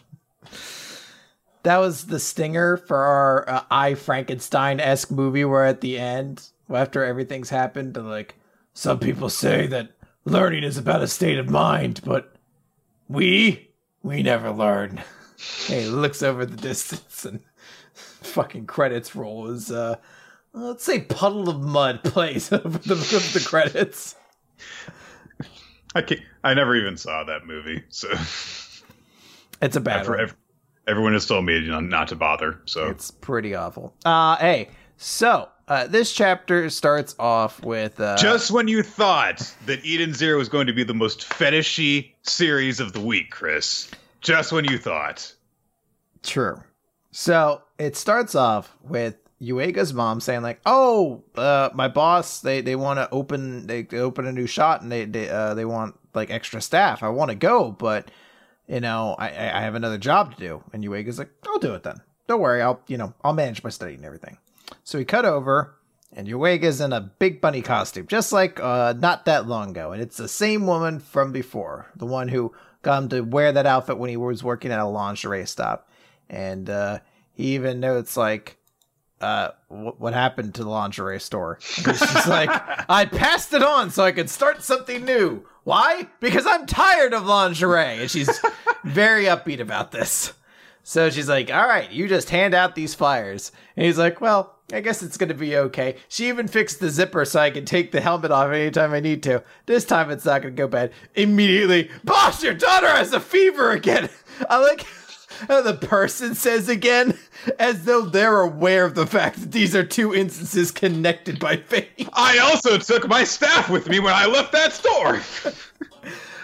That was the stinger for our uh, I Frankenstein esque movie, where at the end, after everything's happened, they're like some people say that learning is about a state of mind, but we we never learn. hey, looks over the distance and fucking credits roll is uh let's say Puddle of Mudd plays over the, the credits. I can't, I never even saw that movie, so It's a bad I've- one. ev- everyone has told me not- not to bother. So It's pretty awful. Uh hey, so uh, this chapter starts off with uh, Just when you thought that Eden Zero was going to be the most fetishy series of the week, Chris. Just when you thought. True. So it starts off with Uega's mom saying like, "Oh, uh, my boss they they want to open they, they open a new shot and they they uh, they want like extra staff. I want to go, but you know I I have another job to do." And Uega's like, "I'll do it then. Don't worry. I'll you know I'll manage my study and everything." So we cut over. And Uega's in a big bunny costume, just like uh, not that long ago. And it's the same woman from before, the one who got him to wear that outfit when he was working at a lingerie stop and uh, he even notes like uh, wh- what happened to the lingerie store. She's like, I passed it on so I could start something new. Why? Because I'm tired of lingerie, and she's very upbeat about this. So she's like, All right, you just hand out these flyers. And he's like, Well, I guess it's going to be okay. She even fixed the zipper so I can take the helmet off anytime I need to. This time it's not going to go bad. Immediately, Boss, your daughter has a fever again. I like how the person says again, as though they're aware of the fact that these are two instances connected by fate. I also took my staff with me when I left that store.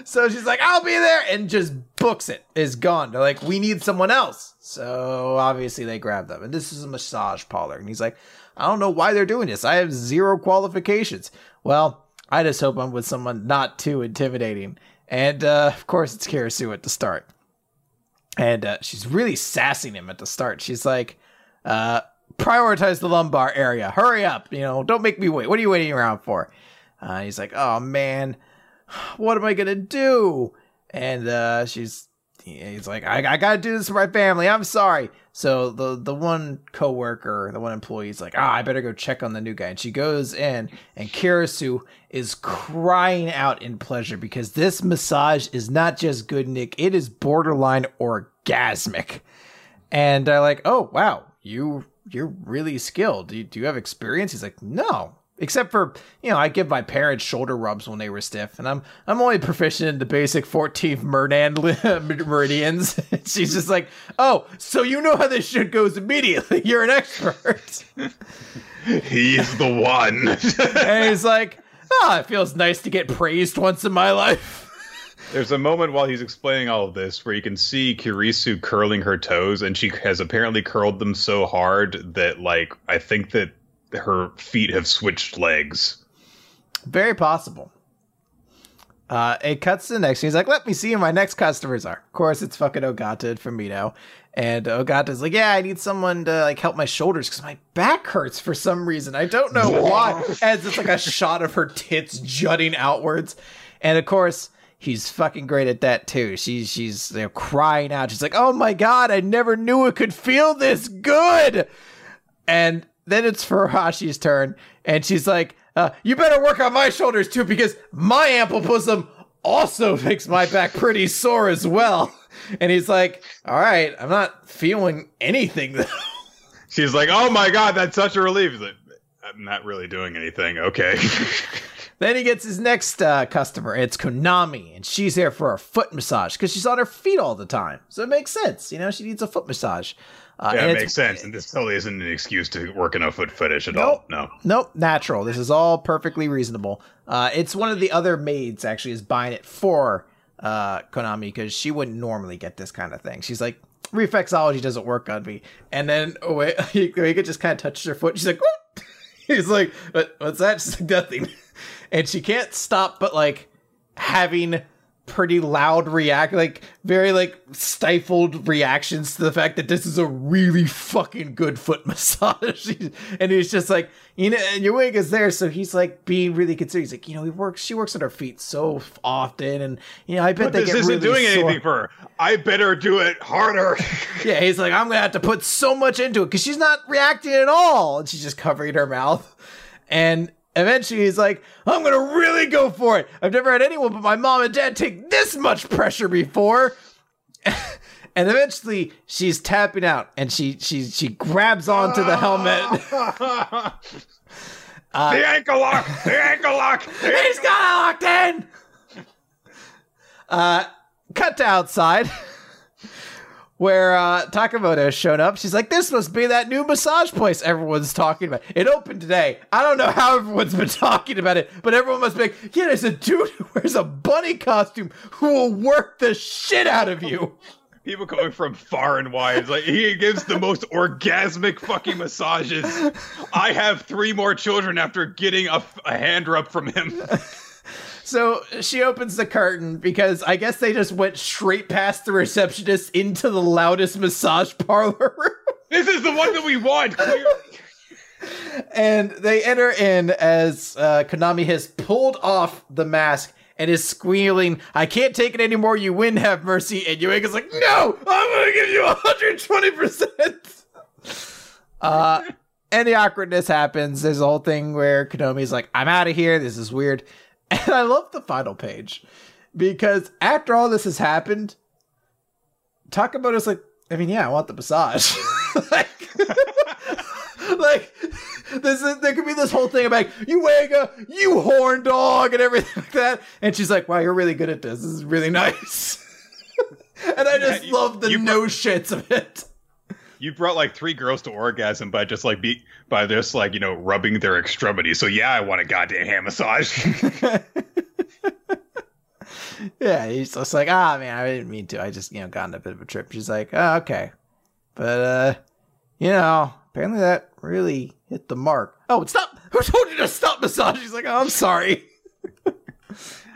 So she's like, I'll be there, and just books it, is gone. They're like, we need someone else. So obviously they grab them. And this is a massage parlor. And he's like, I don't know why they're doing this. I have zero qualifications. Well, I just hope I'm with someone not too intimidating. And uh, of course, it's Kirisu at the start. And uh, she's really sassing him at the start. She's like, uh, prioritize the lumbar area. Hurry up. You know, don't make me wait. What are you waiting around for? Uh, he's like, oh man, what am I gonna do? And uh, she's, he's like, I, I gotta do this for my family. I'm sorry. So the the one coworker, the one employee, is like, ah, I better go check on the new guy. And she goes in, and Kirisu is crying out in pleasure because this massage is not just good, Nick. It is borderline orgasmic. And they're like, oh wow, you you're really skilled. Do you, do you have experience? He's like, no. Except for, you know, I give my parents shoulder rubs when they were stiff, and I'm I'm only proficient in the basic 14th meridian meridians. She's just like, oh, so you know how this shit goes immediately. You're an expert. He's the one. and he's like, oh, it feels nice to get praised once in my life. There's a moment while he's explaining all of this where you can see Kirisu curling her toes, and she has apparently curled them so hard that, like, I think that her feet have switched legs. Very possible. Uh, it cuts to the next. He's like, "Let me see who my next customers are." Of course, it's fucking Ogata and Fumino, and Ogata's like, "Yeah, I need someone to like help my shoulders because my back hurts for some reason. I don't know why." As it's like a shot of her tits jutting outwards, and of course, he's fucking great at that too. She's she's you know, crying out. She's like, "Oh my god, I never knew it could feel this good." And then it's Furuhashi's turn, and she's like, uh, "You better work on my shoulders too, because my ample bosom also makes my back pretty sore as well." And he's like, "All right, I'm not feeling anything though." She's like, "Oh my god, that's such a relief." He's like, I'm not really doing anything. Okay. Then he gets his next uh, customer. It's Konami, and she's there for a foot massage because she's on her feet all the time. So it makes sense. You know, she needs a foot massage. Uh, yeah, it makes sense. And this totally isn't an excuse to work in a foot fetish at nope, all. No. Nope, natural. This is all perfectly reasonable. Uh, it's one of the other maids actually is buying it for uh, Konami because she wouldn't normally get this kind of thing. She's like, reflexology doesn't work on me. And then oh, wait, Uega just kind of touches her foot. She's like, what? He's like, what, what's that? She's like, nothing. And she can't stop but like having pretty loud react like very like stifled reactions to the fact that this is a really fucking good foot massage. And he's just like you know and Uega is there. So he's like being really considerate. He's like you know he works she works on her feet so often and you know i bet but they this get isn't really doing sore. anything for her. I better do it harder. Yeah he's like i'm gonna have to put so much into it. Because she's not reacting at all. And she's just covering her mouth. And eventually he's like, I'm gonna really go for it. I've never had anyone but my mom and dad take this much pressure before. and eventually she's tapping out and she she she grabs onto the helmet. uh, the ankle lock! The ankle lock! The he's ankle got it locked in! Uh cut to outside where uh, Takemoto has shown up. She's like, "This must be that new massage place everyone's talking about. It opened today. I don't know how everyone's been talking about it, but everyone must be like, yeah, there's a dude who wears a bunny costume who will work the shit out of you." People coming from far and wide. Like he gives the most orgasmic fucking massages. I have three more children after getting a, a hand rub from him. So she opens the curtain because I guess they just went straight past the receptionist into the loudest massage parlor room. This is the one that we want, clearly. and they enter in as uh, Konami has pulled off the mask and is squealing, I can't take it anymore, you win, have mercy. And Uega's like, no, I'm going to give you 120%. Uh, and the awkwardness happens. There's a whole thing where Konami's like, I'm out of here. This is weird. And I love the final page because after all this has happened, talk about Takemoto's like, I mean, yeah, I want the massage. like, like this is, there could be this whole thing about you Uega, you horn dog, and everything like that. And she's like, wow, you're really good at this. This is really nice. and I just yeah, you, love the no shits of it you brought like three girls to orgasm by just like be by just like you know rubbing their extremities. So yeah, I want a goddamn hand massage. yeah, he's just like, ah, man, I didn't mean to. I just you know got a bit of a trip. She's like, oh, okay, but uh, you know, apparently that really hit the mark. Oh, stop! Who told you to stop massage? She's like, oh, I'm sorry.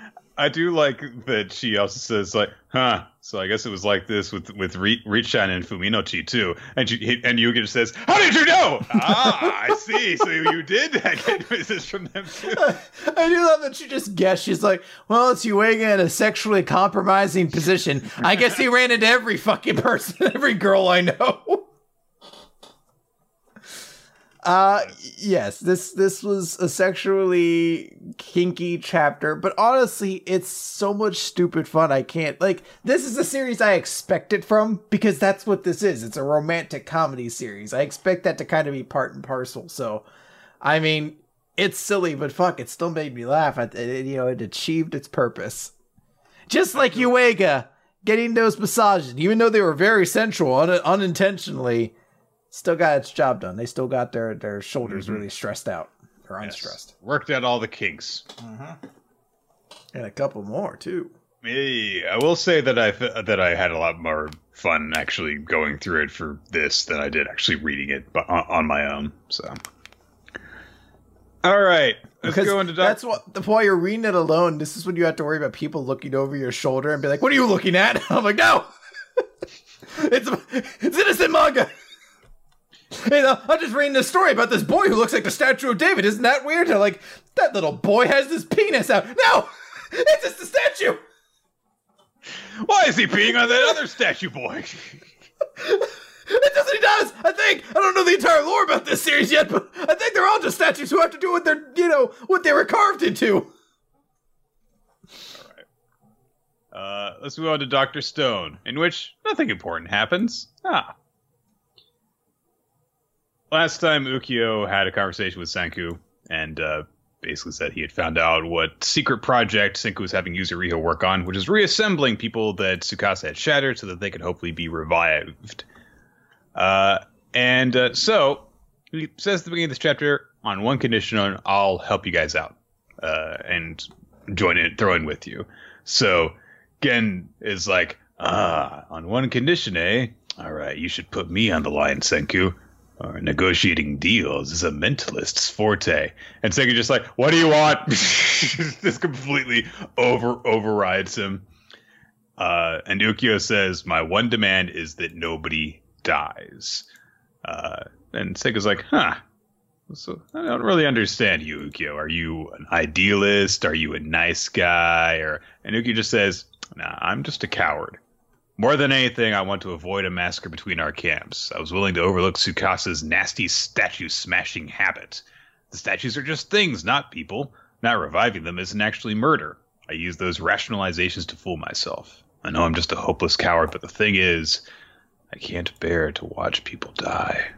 I do like that she also says like, huh. So I guess it was like this with with Re- Richan and Fuminochi too. And she and Yuga just says, "How did you know?" ah, I see. So you did get visits from them too. I do love that she just guessed. She's like, "Well, it's Uega in a sexually compromising position. I guess he ran into every fucking person, every girl I know." Uh yes, this this was a sexually kinky chapter, but honestly, it's so much stupid fun. I can't like this is a series I expect it from because that's what this is. It's a romantic comedy series. I expect that to kind of be part and parcel. So, I mean, it's silly, but fuck, it still made me laugh. It, it, you know, it achieved its purpose. Just like Uega getting those massages, even though they were very sensual un- unintentionally still got its job done. They still got their their shoulders mm-hmm. really stressed out or yes. unstressed. Worked out all the kinks. Mm-hmm. And a couple more too. Hey, I will say that I th- that I had a lot more fun actually going through it for this than I did actually reading it on, on my own. So, all right, let's because go into doc- that's what the while you're reading it alone. This is when you have to worry about people looking over your shoulder and be like, "What are you looking at?" I'm like, "No, it's it's innocent manga." You know, I'm just reading this story about this boy who looks like the statue of David. Isn't that weird? I'm like, that little boy has his penis out. No, it's just a statue. Why is he peeing on that other statue boy? It does. He does. I think. I don't know the entire lore about this series yet, but I think they're all just statues who have to do what they're, you know, what they were carved into. All right. Uh, let's move on to Doctor Stone, in which nothing important happens. Ah, last time Ukyo had a conversation with Senku, and uh, basically said he had found out what secret project Senku was having Yuzuriha work on, which is reassembling people that Tsukasa had shattered so that they could hopefully be revived. Uh, and uh, so he says at the beginning of this chapter, on one condition, I'll help you guys out uh, and join in, throw in with you. So Gen is like, ah, on one condition, eh? All right, you should put me on the line, Senku. Or negotiating deals is a mentalist's forte. And Senku just like, what do you want? this completely over overrides him. Uh, and Ukyo says, my one demand is that nobody dies. Uh, and Senku's like, huh. So I don't really understand you. Are you an idealist? Are you a nice guy? Or and Ukyo just says, Nah, I'm just a coward. More than anything, I want to avoid a massacre between our camps. I was willing to overlook Tsukasa's nasty statue smashing habit. The statues are just things, not people. Not reviving them isn't actually murder. I use those rationalizations to fool myself. I know I'm just a hopeless coward, but the thing is, I can't bear to watch people die.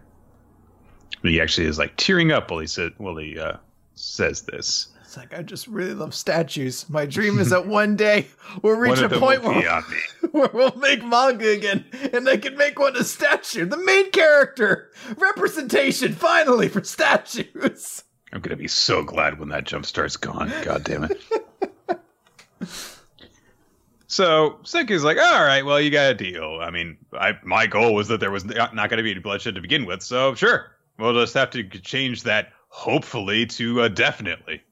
He actually is like tearing up while he said while he uh, says this. It's like I just really love statues. My dream is that one day we'll reach a point where, where we'll make manga again, and I can make one a statue, the main character representation finally for statues. I'm gonna be so glad when that jump start's gone. God damn it. So Senku's like, all right, well, you got a deal. I mean, I, my goal was that there was not going to be any bloodshed to begin with, so sure, we'll just have to change that, hopefully, to uh, definitely.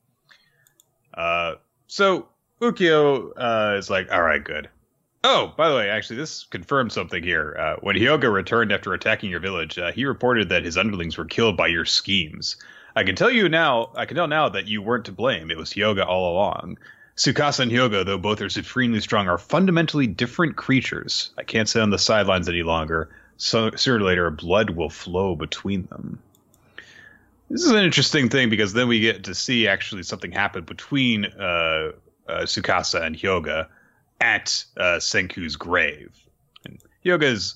Uh, so Ukyo uh, is like, all right, good. Oh, by the way, actually, this confirms something here. Uh, when Hyoga returned after attacking your village, uh, he reported that his underlings were killed by your schemes. I can tell you now, I can tell now that you weren't to blame. It was Hyoga all along. Tsukasa and Hyoga, though both are supremely strong, are fundamentally different creatures. I can't sit on the sidelines any longer. So, sooner or later, blood will flow between them. This is an interesting thing because then we get to see actually something happen between uh, uh, Tsukasa and Hyoga at uh, Senku's grave. And Hyoga's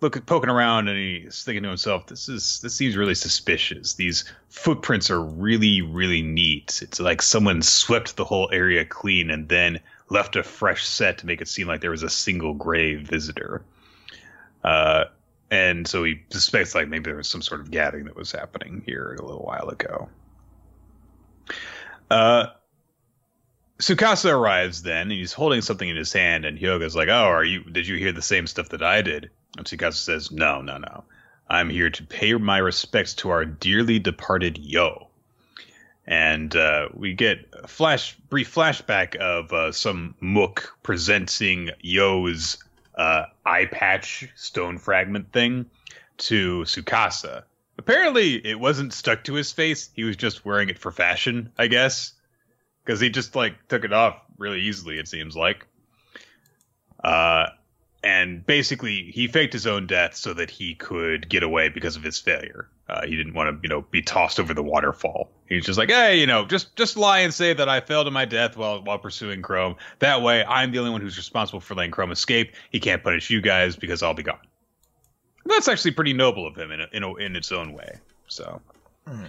look poking around and he's thinking to himself, "This is this seems really suspicious. These footprints are really really neat. It's like someone swept the whole area clean and then left a fresh set to make it seem like there was a single grave visitor." Uh, and so he suspects like maybe there was some sort of gathering that was happening here a little while ago. Uh, Tsukasa arrives then, and he's holding something in his hand, and Hyoga's like, "Oh, are you? Did you hear the same stuff that I did?" And Tsukasa says, "No, no, no. I'm here to pay my respects to our dearly departed Yo." And uh, we get a flash, brief flashback of uh, some mook presenting Yo's uh, eye patch stone fragment thing to Tsukasa. Apparently, it wasn't stuck to his face. He was just wearing it for fashion, I guess because he just like took it off really easily. It seems like. Uh, and basically, he faked his own death so that he could get away because of his failure. Uh, he didn't want to, you know, be tossed over the waterfall. He's just like, hey, you know, just just lie and say that I fell to my death while while pursuing Chrome. That way, I'm the only one who's responsible for letting Chrome escape. He can't punish you guys because I'll be gone. That's actually pretty noble of him in a, in a, in its own way. So. Mm-hmm.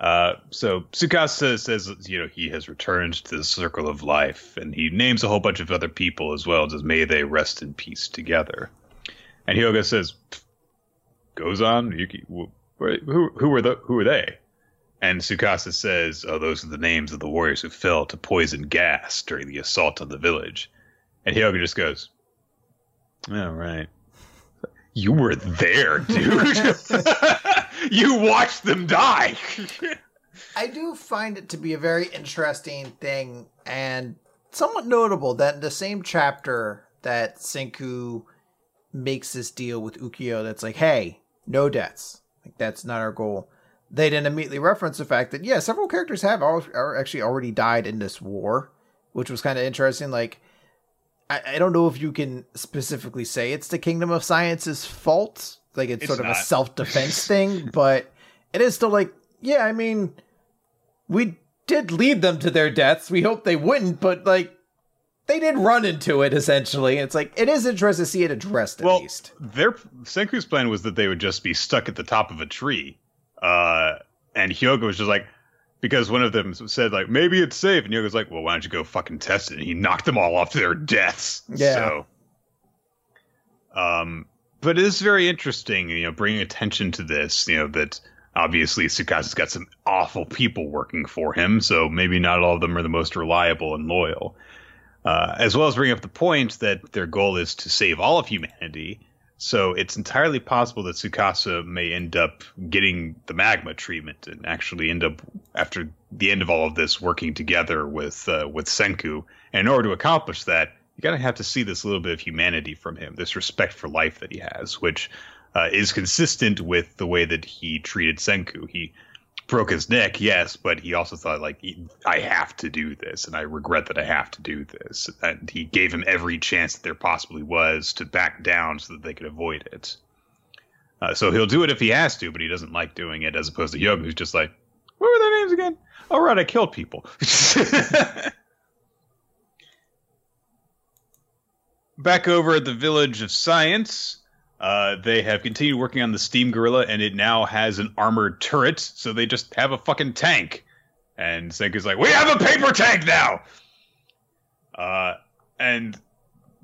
Uh, so Tsukasa says, you know, he has returned to the circle of life, and he names a whole bunch of other people as well, as may they rest in peace together. And Hyoga says, goes on, Yuki, who, who were the, who are they? And Tsukasa says, oh, those are the names of the warriors who fell to poison gas during the assault on the village. And Hyoga just goes, all right. You were there, dude. you watched them die. I do find it to be a very interesting thing and somewhat notable that in the same chapter that Senku makes this deal with Ukyo that's like, hey, no deaths. Like that's not our goal. They then immediately reference the fact that yeah, several characters have are actually already died in this war, which was kind of interesting. Like, I, I don't know if you can specifically say it's the Kingdom of Science's fault like it's, it's sort of not. a self defense thing, but it is still like, yeah, I mean, we did lead them to their deaths. We hope they wouldn't, but like they did run into it essentially. It's like it is interesting to see it addressed at well, least. Their Senku's plan was that they would just be stuck at the top of a tree. Uh and Hyoga was just like, because one of them said like maybe it's safe, and Hyoga's like, well, why don't you go fucking test it? And he knocked them all off to their deaths. Yeah. So, um, but it is very interesting, you know, bringing attention to this. You know that obviously Tsukasa's got some awful people working for him, so maybe not all of them are the most reliable and loyal. Uh, as well as bring up the point that their goal is to save all of humanity. So it's entirely possible that Tsukasa may end up getting the magma treatment and actually end up after the end of all of this working together with uh, with Senku. And in order to accomplish that, you gotta have to see this little bit of humanity from him, this respect for life that he has, which uh, is consistent with the way that he treated Senku. He broke his neck, yes, but he also thought like I have to do this, and I regret that I have to do this. And he gave him every chance that there possibly was to back down so that they could avoid it. Uh, so he'll do it if he has to, but he doesn't like doing it, as opposed to Hyoga, who's just like, "What were their names again? Oh right, I killed people." Back over at the Village of Science, uh, they have continued working on the Steam Gorilla, and it now has an armored turret, so they just have a fucking tank. And Senku's like, "We have a paper tank now." Uh, and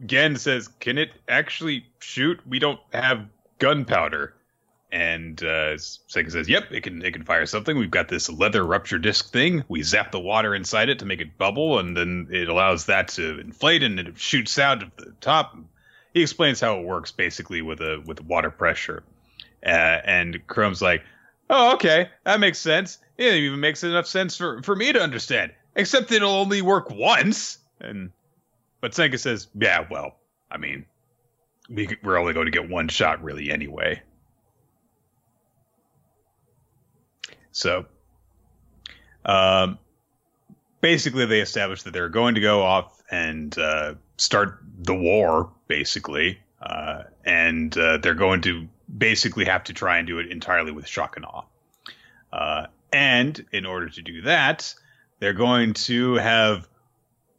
Gen says, "Can it actually shoot? We don't have gunpowder." And uh, says, "Yep, it can. It can fire something. We've got this leather rupture disc thing. We zap the water inside it to make it bubble, and then it allows that to inflate, and it shoots out of the top." He explains how it works basically with a with water pressure. Uh, and Chrome's like, "Oh, okay, that makes sense. It even makes enough sense for for me to understand. Except it'll only work once." And but Senku says, "Yeah, well, I mean, we we're only going to get one shot really anyway." So, um, basically, they established that they're going to go off and uh, start the war, basically, uh, and uh, they're going to basically have to try and do it entirely with shock and awe. Uh, and in order to do that, they're going to have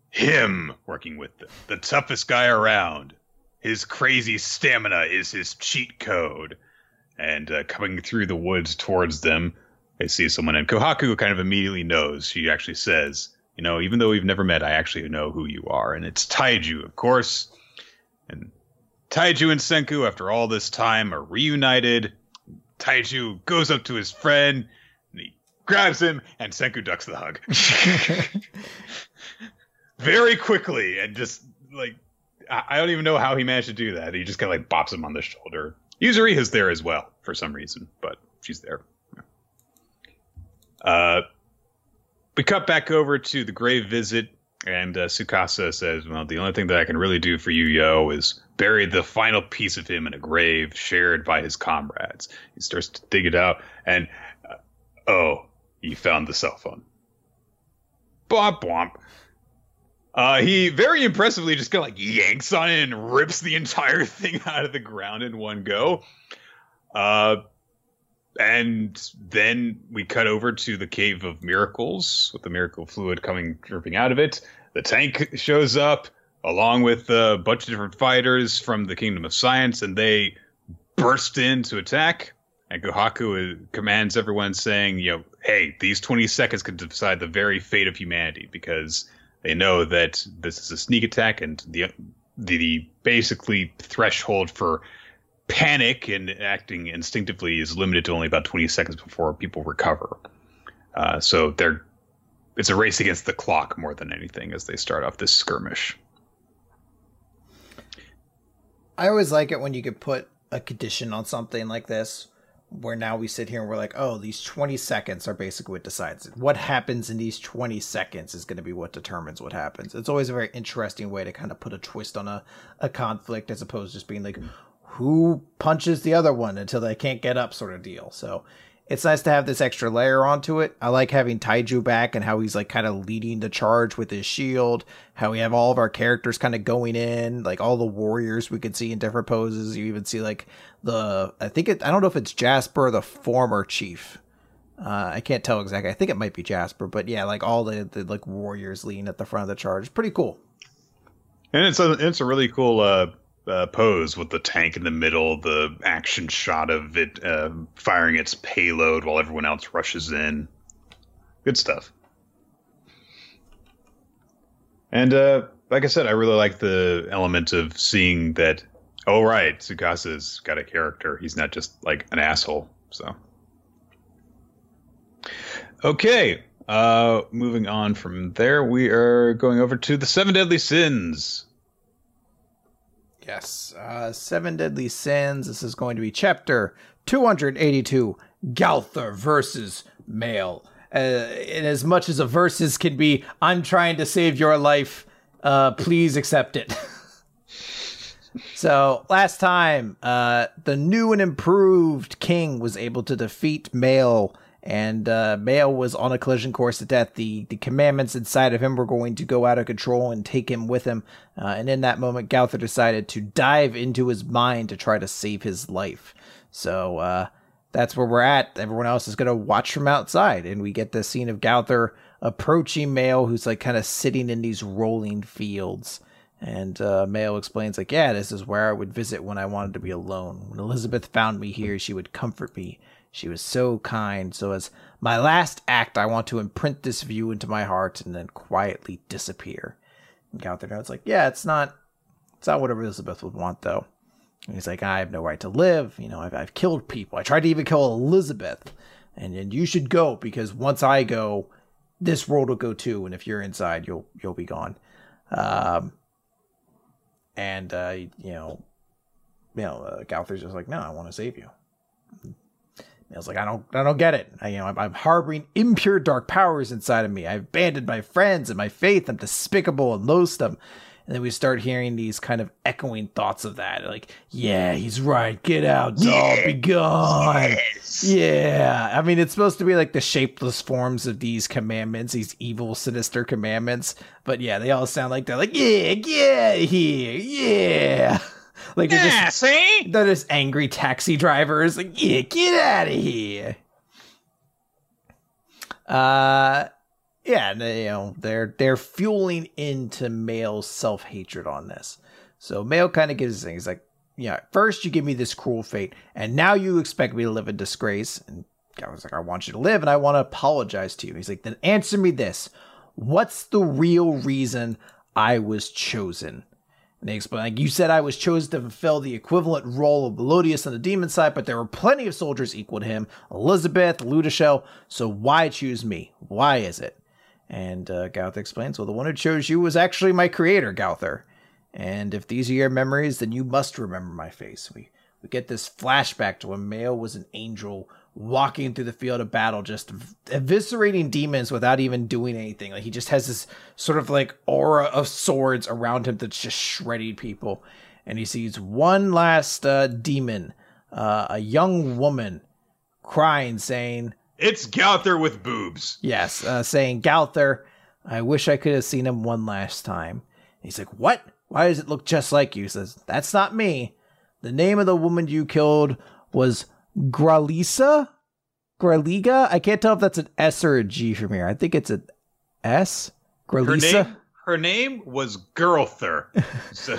him working with them, the toughest guy around. His crazy stamina is his cheat code. And uh, coming through the woods towards them, they see someone, and Kohaku kind of immediately knows. She actually says, you know, even though we've never met, I actually know who you are. And it's Taiju, of course. And Taiju and Senku, after all this time, are reunited. Taiju goes up to his friend and he grabs him, and Senku ducks the hug. Very quickly, and just like, I don't even know how he managed to do that. He just kind of like bops him on the shoulder. Yuzuriha's there as well for some reason, but she's there. Uh, we cut back over to the grave visit, and uh, Tsukasa says, "Well, the only thing that I can really do for you, Yo, is bury the final piece of him in a grave shared by his comrades." He starts to dig it out, and uh, oh, he found the cell phone. Bwomp bwomp. Uh, he very impressively just kind of like yanks on it and rips the entire thing out of the ground in one go. Uh, and then we cut over to the cave of miracles with the miracle fluid coming dripping out of it. The tank shows up along with a bunch of different fighters from the kingdom of science, and they burst in to attack. And Kohaku uh, commands everyone, saying, "You know, hey, these 20 seconds could decide the very fate of humanity because they know that this is a sneak attack, and the the, the basically threshold for panic and acting instinctively is limited to only about 20 seconds before people recover. Uh, so they're it's a race against the clock more than anything as they start off this skirmish. I always like it when you could put a condition on something like this, where now we sit here and we're like, oh, these 20 seconds are basically what decides it. What happens in these 20 seconds is going to be what determines what happens. It's always a very interesting way to kind of put a twist on a, a conflict as opposed to just being like, who punches the other one until they can't get up sort of deal. So it's nice to have this extra layer onto it. I like having Taiju back and how he's like kind of leading the charge with his shield. How we have all of our characters kind of going in, like all the warriors we could see in different poses. You even see like the I think it I don't know if it's Jasper, the former chief. Uh, I can't tell exactly. I think it might be Jasper, but yeah, like all the, the like warriors leading at the front of the charge. Pretty cool. And it's a it's a really cool uh, uh, pose with the tank in the middle, the action shot of it uh, firing its payload while everyone else rushes in. Good stuff. And uh, like I said, I really like the element of seeing that. Oh right, Tsukasa's got a character. He's not just like an asshole. So. Okay, uh, moving on from there, we are going over to the Seven Deadly Sins. Yes, uh, Seven Deadly Sins. This is going to be chapter 282 Gowther versus Mael. Uh, and as much as a versus can be, I'm trying to save your life, uh, please accept it. so, last time, uh, the new and improved king was able to defeat Mael and uh, Mael was on a collision course to death. The the commandments inside of him were going to go out of control and take him with him. Uh, and in that moment, Gowther decided to dive into his mind to try to save his life. So uh, that's where we're at. Everyone else is going to watch from outside, and we get the scene of Gowther approaching Mael, who's like kind of sitting in these rolling fields. And uh, Mael explains, like, yeah, this is where I would visit when I wanted to be alone. When Elizabeth found me here, she would comfort me she was so kind. So, as my last act, I want to imprint this view into my heart and then quietly disappear. And Gowther notes, like, yeah, it's not, it's not what Elizabeth would want, though. And he's like, I have no right to live. You know, I've, I've killed people. I tried to even kill Elizabeth. And, and you should go because once I go, this world will go too. And if you're inside, you'll you'll be gone. Um, and uh, you know, you know, uh, Gowther's just like, no, I want to save you. I was like, I don't, I don't get it. I, you know, I'm, I'm, harboring impure dark powers inside of me. I've abandoned my friends and my faith. I'm despicable and loathsome. And then we start hearing these kind of echoing thoughts of that, like, yeah, he's right. Get out, doll, yeah. be gone. Yes. Yeah, I mean, it's supposed to be like the shapeless forms of these commandments, these evil, sinister commandments. But yeah, they all sound like they're like, yeah, get here, yeah. Like they're yeah, just, see? They're just angry taxi drivers. Like, yeah, get out of here. Uh, yeah, they, you know they're they're fueling into Mael's self hatred on this. So Mael kind of gives his thing. He's like, yeah, first you give me this cruel fate, and now you expect me to live in disgrace. And I was like, I want you to live, and I want to apologize to you. He's like, then answer me this: What's the real reason I was chosen? And they explain, like, you said I was chosen to fulfill the equivalent role of Meliodas on the demon side, but there were plenty of soldiers equal to him Elizabeth, Ludociel, so why choose me? Why is it? And uh, explains, well, the one who chose you was actually my creator, Gowther. And if these are your memories, then you must remember my face. We, we get this flashback to when Mael was an angel walking through the field of battle, just eviscerating demons without even doing anything. Like he just has this sort of like aura of swords around him that's just shredding people. And he sees one last uh, demon, uh, a young woman, crying, saying, "It's Gowther with boobs." Yes, uh, saying, "Gowther, I wish I could have seen him one last time." And he's like, "What? Why does it look just like you?" He says, "That's not me. The name of the woman you killed was." Gralisa? Graliga? I can't tell if that's an S or a G from here. I think it's an S. Gralisa? Her name, her name was Girlther. so.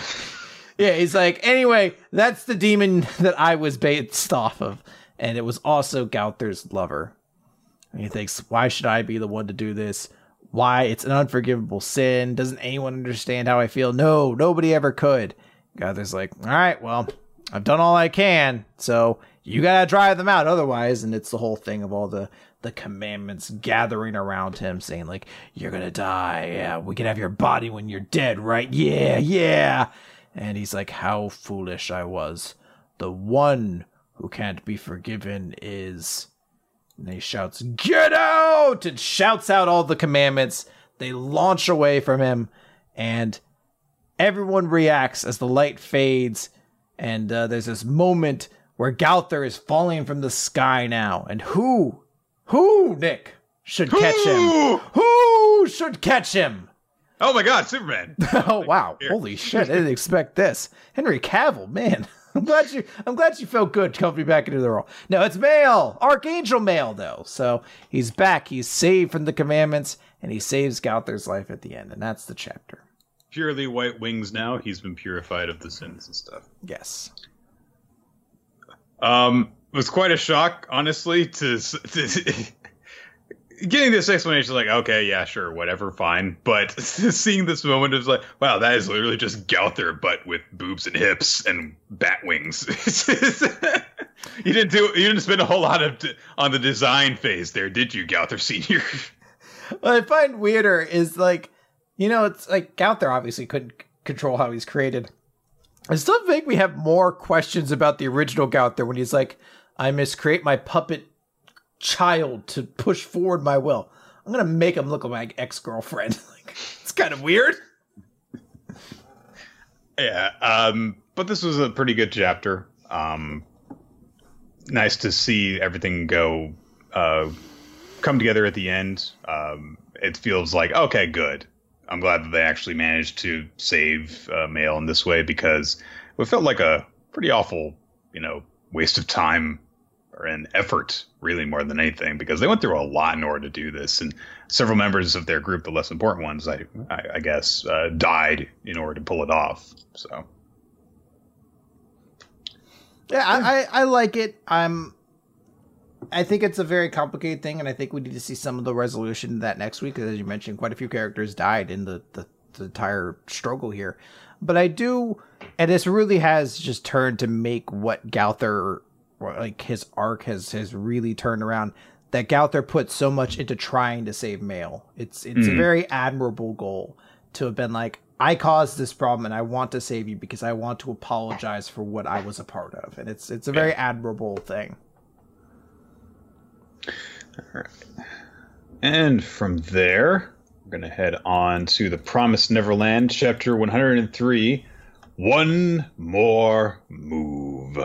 yeah, he's like, anyway, that's the demon that I was based off of. And it was also Gowther's lover. And he thinks, why should I be the one to do this? Why? It's an unforgivable sin. Doesn't anyone understand how I feel? No, nobody ever could. Gowther's like, all right, well, I've done all I can. So you gotta drive them out otherwise and it's the whole thing of all the the commandments gathering around him saying like you're gonna die. Yeah we can have your body when you're dead right? Yeah yeah. And he's like how foolish i was. The one who can't be forgiven is and he shouts get out! and shouts out all the commandments. They launch away from him and everyone reacts as the light fades and uh, there's this moment where Gowther is falling from the sky now. And who, who, Nick, should catch him? Who should catch him? Oh my god, Superman. oh wow. Holy shit. I didn't expect this. Henry Cavill, man. I'm glad you I'm glad you felt good coming back into the role. No, it's Mael. Archangel Mael though. So he's back. He's saved from the commandments and he saves Gowther's life at the end, and that's the chapter. Purely white wings now. He's been purified of the sins and stuff. Yes. Um, it was quite a shock, honestly. To, to getting this explanation, like, okay, yeah, sure, whatever, fine. But seeing this moment is like, wow, that is literally just Gowther, but with boobs and hips and bat wings. you didn't do, you didn't spend a whole lot of d- on the design phase there, did you, Gowther Senior? what I find weirder is like, you know, it's like Gowther obviously couldn't control how he's created. I still think we have more questions about the original Gowther when he's like, I miscreate my puppet child to push forward my will. I'm gonna make him look like my ex girlfriend. like, it's kind of weird. Yeah, um, but this was a pretty good chapter. Um, nice to see everything go uh, come together at the end. Um, it feels like okay, good. I'm glad that they actually managed to save uh, Mael in this way because it felt like a pretty awful, you know, waste of time or an effort, really more than anything, because they went through a lot in order to do this, and several members of their group, the less important ones, I, I, I guess, uh, died in order to pull it off. So. Yeah, I, I, I like it. I'm I think it's a very complicated thing, and I think we need to see some of the resolution to that next week. As you mentioned, quite a few characters died in the, the, the entire struggle here. But I do, and this really has just turned to make what Gowther, like his arc has has really turned around. That Gowther put so much into trying to save Mael. It's it's mm. a very admirable goal to have been like, I caused this problem and I want to save you because I want to apologize for what I was a part of. And it's it's a very admirable thing. All right. And from there, we're going to head on to The Promised Neverland, chapter 103 One More Move.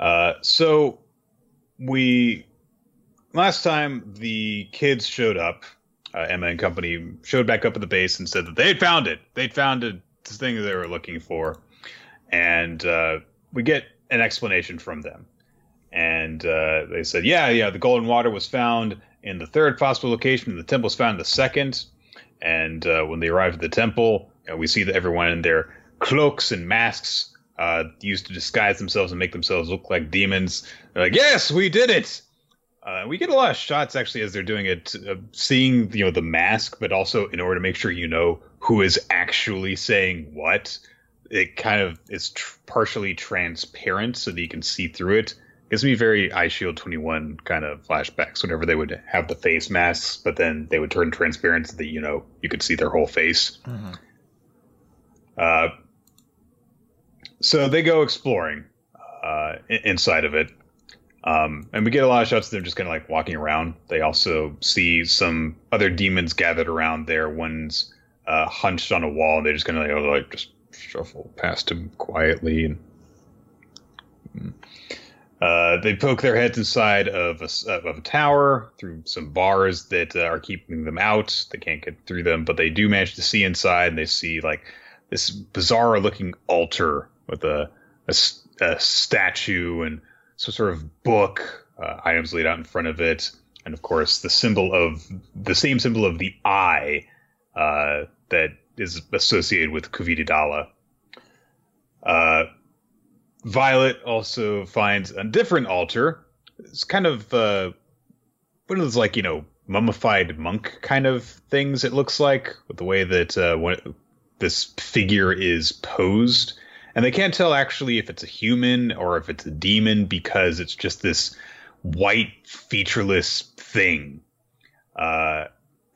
Uh, so, we. Last time the kids showed up, uh, Emma and company showed back up at the base and said that they'd found it. They'd found a thing they were looking for. And uh, we get an explanation from them and uh, they said, yeah, yeah, the golden water was found in the third possible location, the temple was found in the second. And uh, when they arrived at the temple, you know, we see that everyone in their cloaks and masks uh, used to disguise themselves and make themselves look like demons. They're like, yes, we did it. Uh, we get a lot of shots actually as they're doing it, uh, seeing you know the mask, but also in order to make sure you know who is actually saying what. It kind of is tr- partially transparent so that you can see through it gives me very Eyeshield 21 kind of flashbacks whenever they would have the face masks, but then they would turn transparent so that, you know, you could see their whole face. Mm-hmm. Uh, so they go exploring uh, inside of it. Um, and we get a lot of shots of them just kind of like walking around. They also see some other demons gathered around there. One's uh, hunched on a wall, and they just kind of like, like just shuffle past him quietly. And, mm. Uh, they poke their heads inside of a, of a tower through some bars that uh, are keeping them out. They can't get through them, but they do manage to see inside, and they see like this bizarre looking altar with a, a, a statue and some sort of book, uh, items laid out in front of it, and of course the symbol of the same symbol of the eye uh, that is associated with Kuvitidala. Uh, Violet also finds a different altar. It's kind of uh, one of those like you know mummified monk kind of things. It looks like with the way that uh, this figure is posed, and they can't tell actually if it's a human or if it's a demon because it's just this white featureless thing. Uh,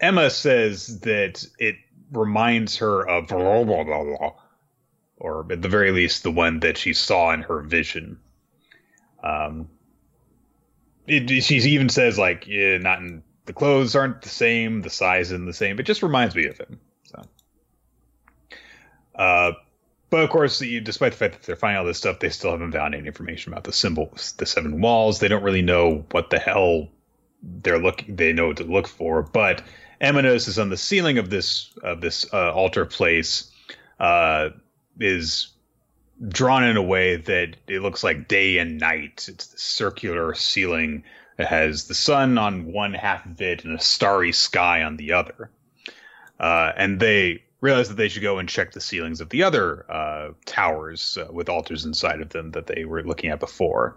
Emma says that it reminds her of blah, blah, blah, or at the very least, the one that she saw in her vision. Um, it, she even says like, yeah, not in the clothes aren't the same, the size isn't the same. It just reminds me of him. So, uh, but of course, despite the fact that they're finding all this stuff, they still haven't found any information about the symbols, the seven walls. They don't really know what the hell they're looking. They know what to look for, but Emma is on the ceiling of this of this uh, altar place. Uh, is drawn in a way that it looks like day and night. It's the circular ceiling that has the sun on one half of it and a starry sky on the other. Uh, and they realize that they should go and check the ceilings of the other uh, towers uh, with altars inside of them that they were looking at before.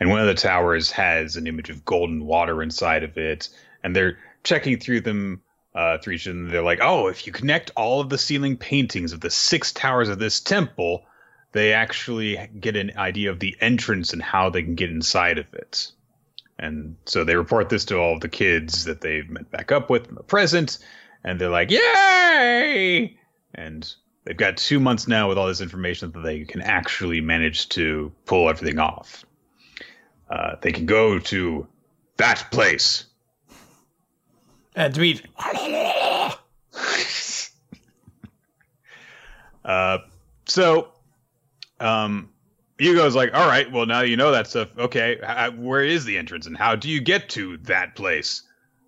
And one of the towers has an image of golden water inside of it, and they're checking through them uh, through each, and they're like, "Oh, if you connect all of the ceiling paintings of the six towers of this temple, they actually get an idea of the entrance and how they can get inside of it." And so they report this to all of the kids that they've met back up with in the present, and they're like, "Yay!" And they've got two months now with all this information that they can actually manage to pull everything off. Uh, they can go to that place. And to meet. uh, so, um, Yugo's like, all right, well, now you know that stuff. Okay, h- where is the entrance and how do you get to that place?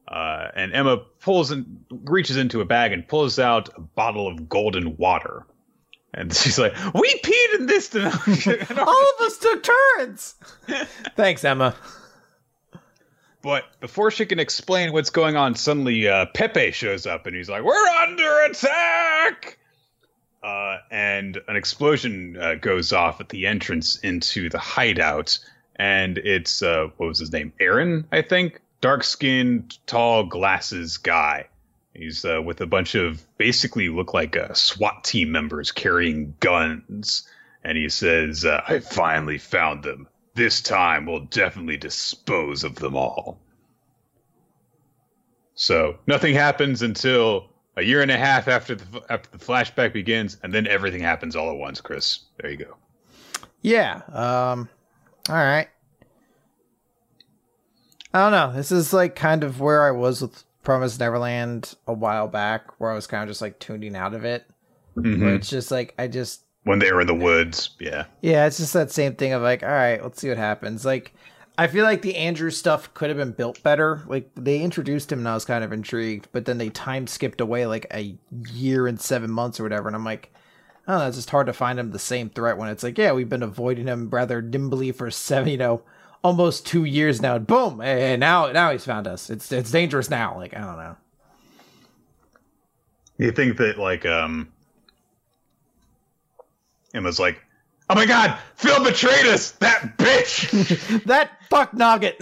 Uh, and Emma pulls and reaches into a bag and pulls out a bottle of golden water. And she's like, "We peed in this tonight." All of us took turns. Thanks, Emma. But before she can explain what's going on, suddenly uh, Pepe shows up and he's like, "We're under attack!" Uh, and an explosion uh, goes off at the entrance into the hideout, and it's uh, what was his name? Aaron, I think. Dark skinned, tall glasses guy. He's uh, with a bunch of basically look like SWAT team members carrying guns, and he says, uh, "I finally found them. This time we'll definitely dispose of them all." So nothing happens until a year and a half after the after the flashback begins, and then everything happens all at once. Chris, there you go. Yeah. Um. All right. I don't know. This is like kind of where I was with Promise Neverland a while back, where I was kind of just like tuning out of it. Mhm. Where it's just like I just When they were in the woods, yeah. yeah, it's just that same thing of like, all right, let's see what happens. Like, I feel like the Andrew stuff could have been built better. Like they introduced him and I was kind of intrigued, but then they time skipped away like a year and seven months or whatever, and I'm like, oh, it's just hard to find him the same threat when it's like, yeah, we've been avoiding him rather nimbly for seven, you know, almost two years now. And boom, hey, now now he's found us. It's it's dangerous now. Like I don't know. You think that like um Emma's like, Oh my god, Phil betrayed us! That bitch! that fuck nugget.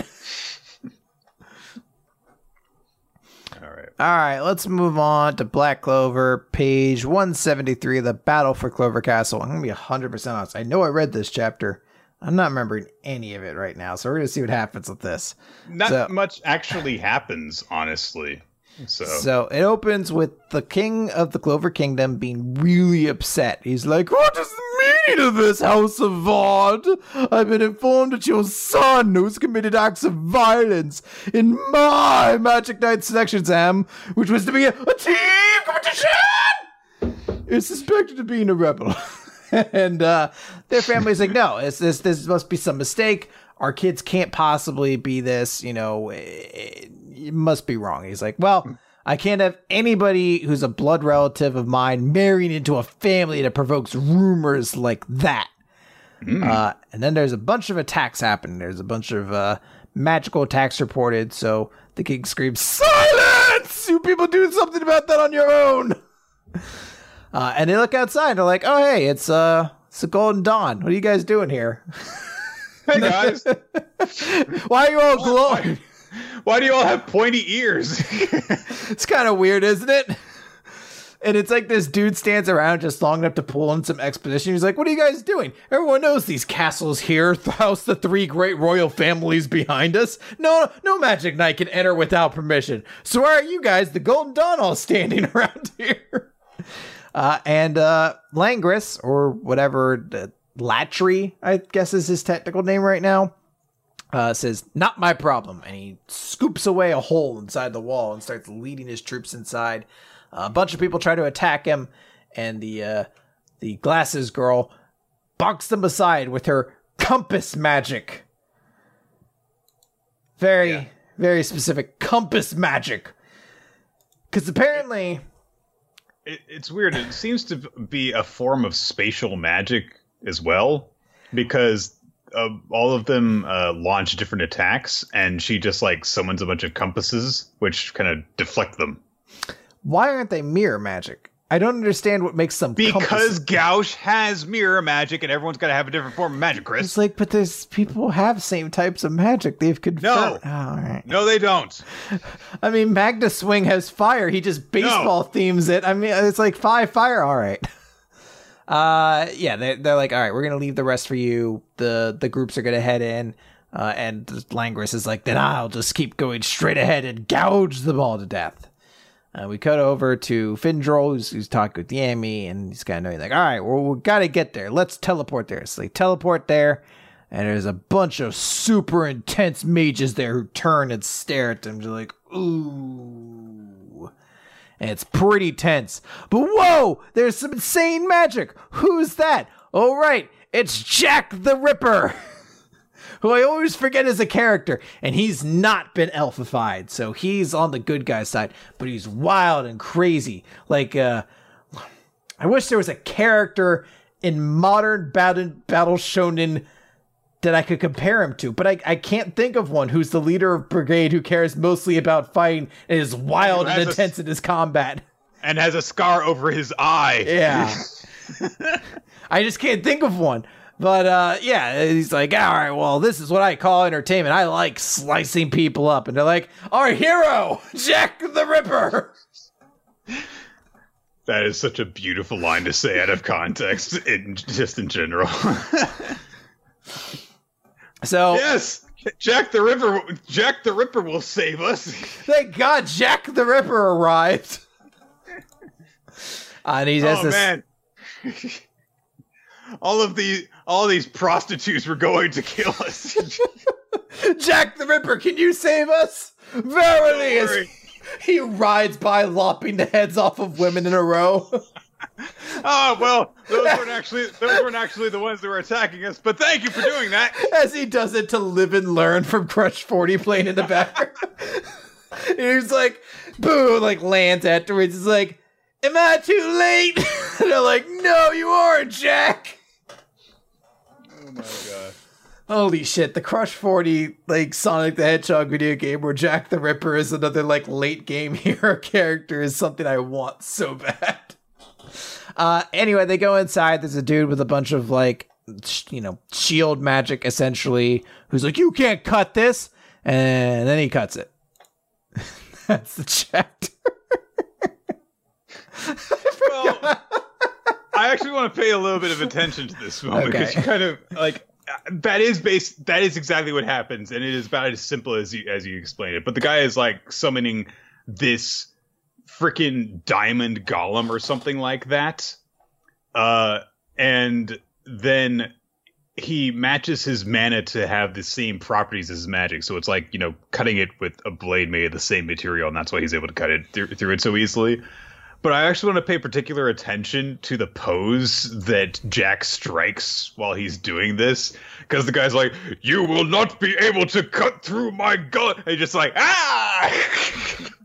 Alright. All right, let's move on to Black Clover, page 173, The Battle for Clover Castle. I'm going to be 100% honest. I know I read this chapter. I'm not remembering any of it right now, so we're going to see what happens with this. Not So- much actually happens, honestly. So, So it opens with the king of the Clover Kingdom being really upset. He's like, What is the meaning of this, House of Vaude? I've been informed that your son, who's committed acts of violence in my Magic Knight selection exam, which was to be a, a team competition, is suspected of being a rebel. and uh, their family's like, No, it's, this, this must be some mistake. Our kids can't possibly be this, you know. It, it must be wrong. He's like, well, I can't have anybody who's a blood relative of mine marrying into a family that provokes rumors like that. Uh, and then there's a bunch of attacks happening. There's a bunch of uh, magical attacks reported. So the king screams, "Silence! You people do something about that on your own." Uh, and they look outside. And they're like, "Oh, hey, it's uh, it's the Golden Dawn. What are you guys doing here? hey guys, Why are you all glowing?" Why do you all have pointy ears? It's kind of weird, isn't it? And it's like this dude stands around just long enough to pull in some exposition. He's like, What are you guys doing? Everyone knows these castles here house the three great royal families behind us. No, no magic knight can enter without permission. So why are you guys, the Golden Dawn, all standing around here? Uh, and uh, Langris, or whatever, uh, Latry, I guess is his technical name right now, uh, says, Not my problem. And he scoops away a hole inside the wall and starts leading his troops inside. Uh, a bunch of people try to attack him, and the uh, the glasses girl bonks them aside with her compass magic. Very, Yeah. very specific compass magic. Because apparently, it, it's weird. It seems to be a form of spatial magic as well, because uh, all of them uh, launch different attacks, and she just like summons a bunch of compasses, which kind of deflect them. why aren't they mirror magic? I don't understand what makes them because Gauche has mirror magic, and everyone's got to have a different form of magic. Chris, it's like, but there's people have same types of magic. They've confirmed. No, oh, all right. No, they don't. I mean, Magna Swing has fire. He just baseball no. themes it. I mean, it's like five fire. All right. Uh, yeah, they're, they're like, all right, we're gonna leave the rest for you. The the groups are gonna head in. Uh, and Langris is like, then I'll just keep going straight ahead and gouge them all to death. Uh, we cut over to Finral, who's, who's talking with Yami, and he's kind of knowing, like, all right, well, we got to get there. Let's teleport there. So they teleport there, and there's a bunch of super intense mages there who turn and stare at them. They're like, ooh. And it's pretty tense. But whoa, there's some insane magic. Who's that? Oh, right, it's Jack the Ripper. who I always forget is a character, and he's not been elfified, so he's on the good guy side, but he's wild and crazy. Like, uh, I wish there was a character in modern battle, battle shonen that I could compare him to, but I, I can't think of one who's the leader of brigade who cares mostly about fighting and is wild and intense a, in his combat. And has a scar over his eye. Yeah. I just can't think of one. But uh, yeah, he's like, all right, well, this is what I call entertainment. I like slicing people up. And they're like, our hero, Jack the Ripper. That is such a beautiful line to say out of context, in, just in general. So yes, Jack the Ripper. Jack the Ripper will save us. Thank God, Jack the Ripper arrived. Uh, and he has oh, this. man. all of the all these prostitutes were going to kill us. Jack the Ripper, can you save us? Verily, he rides by lopping the heads off of women in a row. Oh well, those weren't actually those weren't actually the ones that were attacking us. But thank you for doing that. As he does it to live and learn from Crush Forty playing in the background. He's like, boo, like lands afterwards. He's like, "Am I too late?" and they're like, "No, you aren't, Jack." Oh my god. Holy shit, the Crush 40 like Sonic the Hedgehog video game where Jack the Ripper is another like late game hero character is something I want so bad. Uh anyway, they go inside, there's a dude with a bunch of like you know, shield magic essentially who's like you can't cut this and then he cuts it. That's the chapter. well, I actually want to pay a little bit of attention to this moment because okay. you kind of like that is based that is exactly what happens and it is about as simple as you as you explained it but the guy is like summoning this freaking diamond golem or something like that. Uh and then he matches his mana to have the same properties as magic. So it's like you know cutting it with a blade made of the same material and that's why he's able to cut it through, through it so easily. But I actually want to pay particular attention to the pose that Jack strikes while he's doing this, because the guy's like, "You will not be able to cut through my gun," and just like, ah.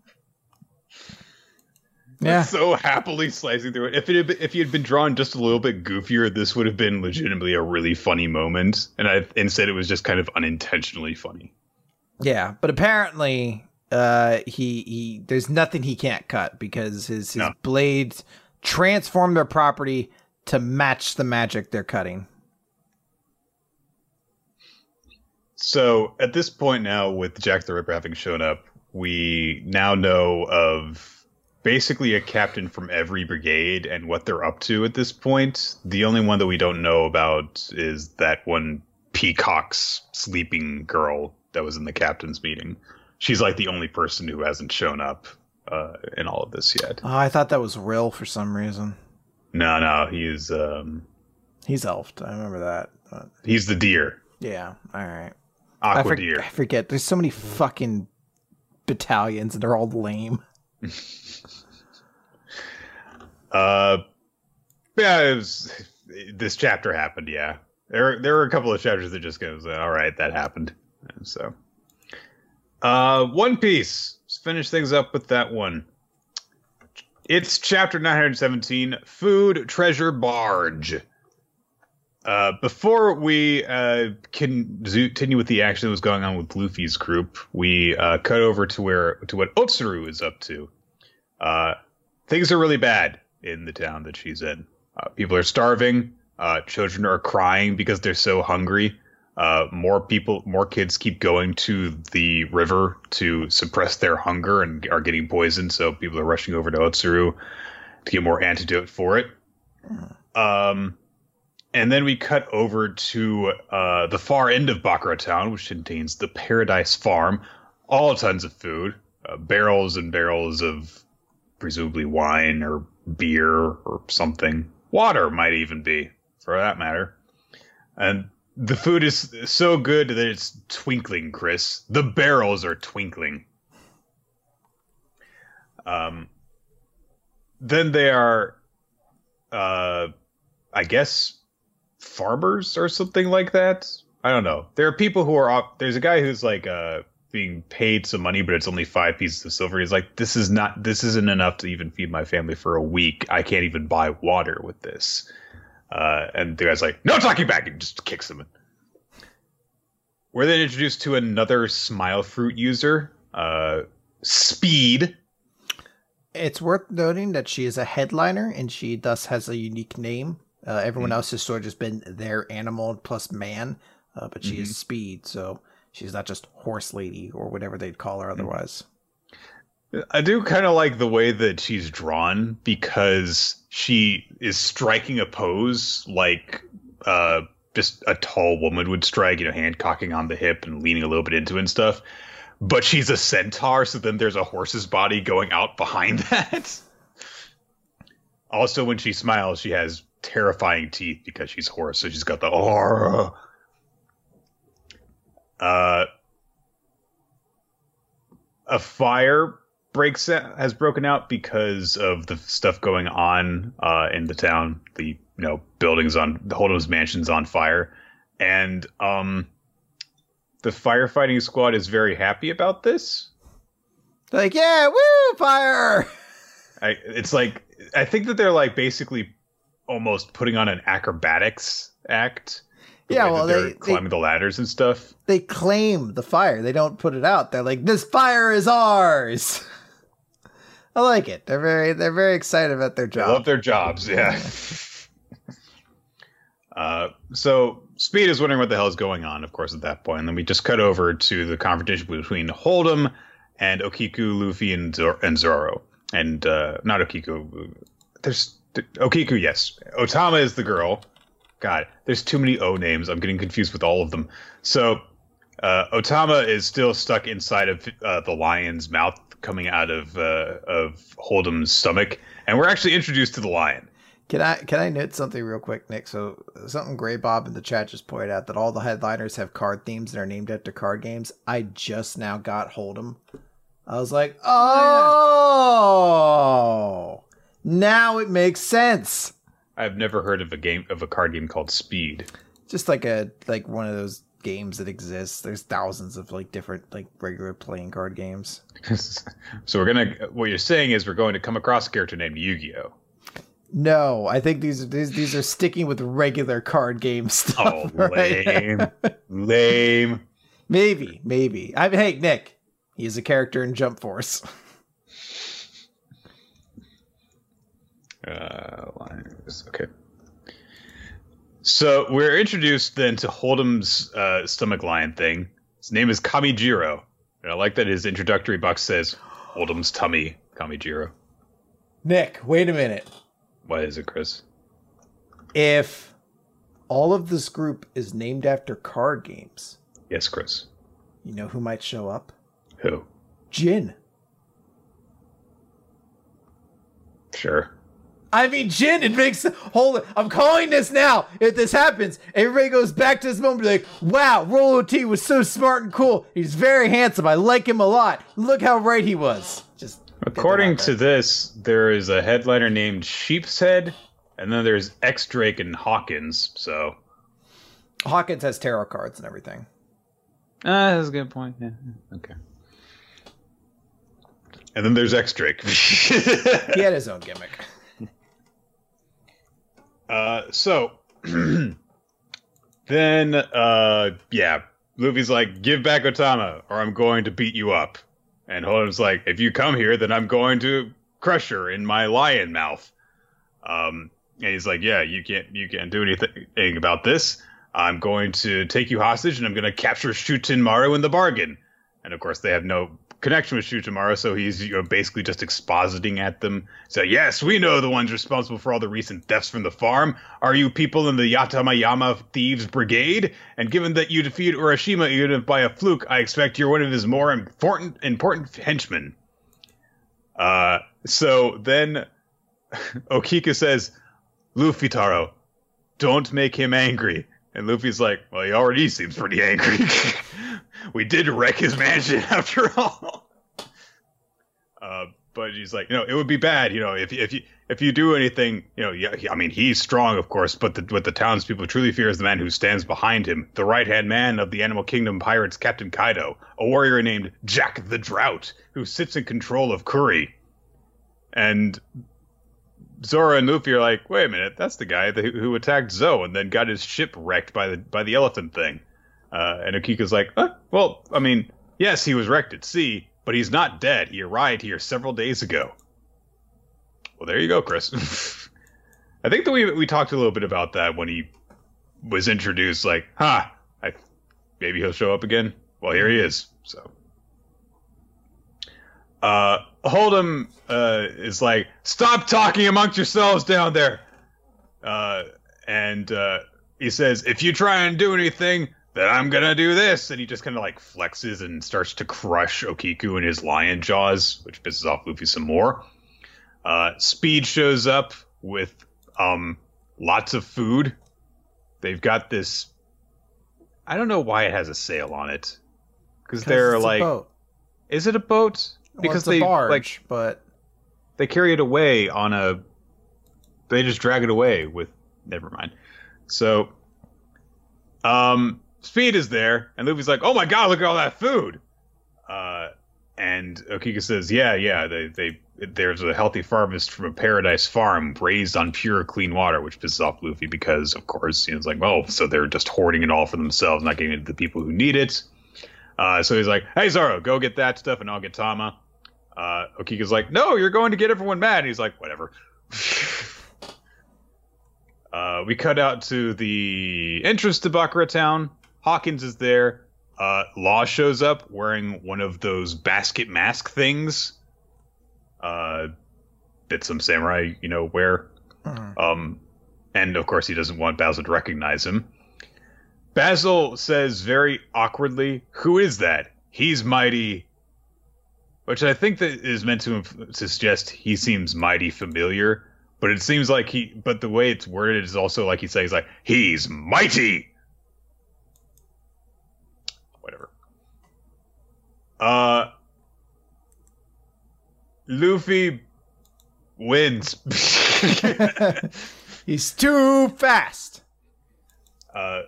Yeah. so happily slicing through it. If it had been, if he had been drawn just a little bit goofier, this would have been legitimately a really funny moment. And I instead it was just kind of unintentionally funny. Yeah, but apparently uh, he he there's nothing he can't cut because his his no. blades transform their property to match the magic they're cutting. So at this point now, with Jack the Ripper having shown up, we now know of basically a captain from every brigade and what they're up to at this point. The only one that we don't know about is that one Peacock's sleeping girl that was in the captain's meeting she's like the only person who hasn't shown up uh, in all of this yet. Oh, I thought that was Rill for some reason. No, no, he's um, he's elfed. I remember that. But... He's the deer. Yeah. All right. Aqua I for- deer. I forget. There's so many fucking battalions, and they're all lame. uh, yeah. Was, this chapter happened. Yeah. There, there were a couple of chapters that just goes, all right, that happened. And so uh, One Piece. Let's finish things up with that one. It's chapter 917 Food Treasure Barge. Uh, before we uh, can continue with the action that was going on with Luffy's group, we uh, cut over to where to what Otsuru is up to. Uh, things are really bad in the town that she's in. Uh, people are starving. Uh, children are crying because they're so hungry. Uh, more people, more kids keep going to the river to suppress their hunger and are getting poisoned. So people are rushing over to Otsuru to get more antidote for it. Um, and then we cut over to uh, the far end of Bakura Town, which contains the Paradise Farm. All tons of food, uh, barrels and barrels of presumably wine or beer or something. Water might even be, for that matter. And the food is so good that it's twinkling, Chris. The barrels are twinkling. Um, then they are, uh, I guess, farmers or something like that. I don't know. There are people who are up. There's a guy who's like uh, being paid some money, but it's only five pieces of silver. He's like, this is not. This isn't enough to even feed my family for a week. I can't even buy water with this. Uh, and the guy's like, no talking back, and just kicks him. We're then introduced to another smile fruit user, uh, Speed. It's worth noting that she is a headliner and she thus has a unique name. Uh, everyone Mm. else has sort of just been their animal plus man, uh, but she Mhm. is Speed, so she's not just horse lady or whatever they'd call Mm. her otherwise. I do kind of like the way that she's drawn because she is striking a pose like uh, just a tall woman would strike, you know, hand cocking on the hip and leaning a little bit into it and stuff. But she's a centaur, so then there's a horse's body going out behind that. Also, when she smiles, she has terrifying teeth because she's horse, so she's got the aura. Uh, a fire breaks out, has broken out because of the stuff going on uh, in the town. The you know buildings on the Hold'em's mansions on fire, and um, the firefighting squad is very happy about this. They're like, yeah, woo, fire! I, it's like I think that they're like basically almost putting on an acrobatics act. Yeah, well, they're they- they- climbing the ladders and stuff. They claim the fire. They don't put it out. They're like, this fire is ours. I like it. They're very they're very excited about their They love their jobs, yeah. uh, so Speed is wondering what the hell is going on, of course, at that point. And then we just cut over to the confrontation between Hold'em and Okiku, Luffy, and, Zor- and Zoro. And uh, not Okiku. There's Okiku, yes. Otama is the girl. God, there's too many O names. I'm getting confused with all of them. So uh, Otama is still stuck inside of uh, the lion's mouth, coming out of uh, of Hold'em's stomach, and we're actually introduced to the lion. Can I can I note something real quick, Nick? So something Gray Bob in the chat just pointed out that all the headliners have card themes that are named after card games. I just now got Hold'em. I was like, oh, now it makes sense. I've never heard of a game of a card game called Speed. Just like a like one of those games that exists. There's thousands of like different like regular playing card games. so we're gonna. What you're saying is we're going to come across a character named Yu-Gi-Oh. No, I think these these these are sticking with regular card game stuff. Oh, right? lame, lame. maybe, maybe. I mean, hey, Nick, he's a character in Jump Force. Uh, lions. Okay. So we're introduced then to Hold'em's uh, stomach lion thing. His name is Kamijiro. And I like that his introductory box says Hold'em's tummy, Kamijiro. Nick, wait a minute. What is it, Chris? If all of this group is named after card games, Yes, Chris. you know who might show up? Who? Jin. Sure. I mean, Jin, it makes. Hold it. I'm calling this now. If this happens, everybody goes back to this moment, be like, wow, Rolo T was so smart and cool. He's very handsome. I like him a lot. Look how right he was. Just. According to this, there is a headliner named Sheep's Head, and then there's X Drake and Hawkins. So Hawkins has tarot cards and everything. Ah, that's a good point. Yeah. Okay. And then there's X Drake. He had his own gimmick. Uh, so then, uh, yeah, Luffy's like, "Give back Otama, or I'm going to beat you up." And Hold'em's like, "If you come here, then I'm going to crush her in my lion mouth." Um, and he's like, "Yeah, you can't you can't do anything about this. I'm going to take you hostage, and I'm going to capture Shutenmaru in the bargain." And of course, they have no connection with Shu Shutenmaru, so he's you know, basically just expositing at them. So, yes, we know the ones responsible for all the recent thefts from the farm. Are you people in the Yatamayama Thieves Brigade? And given that you defeated Urashima even by a fluke, I expect you're one of his more important important henchmen. Uh, so then Okiku says, Luffy Taro, don't make him angry. And Luffy's like, well, he already seems pretty angry. we did wreck his mansion after all. Uh, but he's like, you know, it would be bad, you know, if if you if you do anything, you know, yeah, I mean, he's strong, of course, but the, what the townspeople truly fear is the man who stands behind him, the right hand man of the Animal Kingdom pirates, Captain Kaido, a warrior named Jack the Drought, who sits in control of Kuri. And Zoro and Luffy are like, wait a minute, that's the guy that, who attacked Zou and then got his ship wrecked by the by the elephant thing. Uh, and Okiku's like, well, I mean, yes, he was wrecked at sea, but he's not dead. He arrived here several days ago. Well, there you go, Chris. I think that we we talked a little bit about that when he was introduced. Like, huh, I, maybe he'll show up again. Well, here he is. So, uh, Hold'em uh, is like, stop talking amongst yourselves down there. Uh, and uh, he says, if you try and do anything, then I'm gonna do this, and he just kind of like flexes and starts to crush Okiku in his lion jaws, which pisses off Luffy some more. Uh, Speed shows up with um lots of food. They've got this. I don't know why it has a sail on it, because they're like, is it a boat? Because well, they barge, like, but they carry it away on a. They just drag it away with. Never mind. So, um, Speed is there, and Luffy's like, "Oh my god, look at all that food!" Uh, and Okiku says, "Yeah, yeah, they, they there's a healthy harvest from a paradise farm raised on pure, clean water," which pisses off Luffy because, of course, you know, it's like, well, so they're just hoarding it all for themselves, not giving it to the people who need it. Uh, so he's like, "Hey, Zoro, go get that stuff, and I'll get Tama." Uh, Okiku's like, "No, you're going to get everyone mad." And he's like, "Whatever." uh, we cut out to the entrance to Bakura Town. Hawkins is there. Uh, Law shows up wearing one of those basket mask things uh, that some samurai, you know, wear. Mm-hmm. Um, and of course, he doesn't want Basil to recognize him. Basil says very awkwardly, "Who is that? He's mighty." Which I think that is meant to, suggest he seems mighty familiar, but it seems like he. But the way it's worded is also like he says, like he's mighty. Whatever. Uh, Luffy wins. He's too fast. Uh,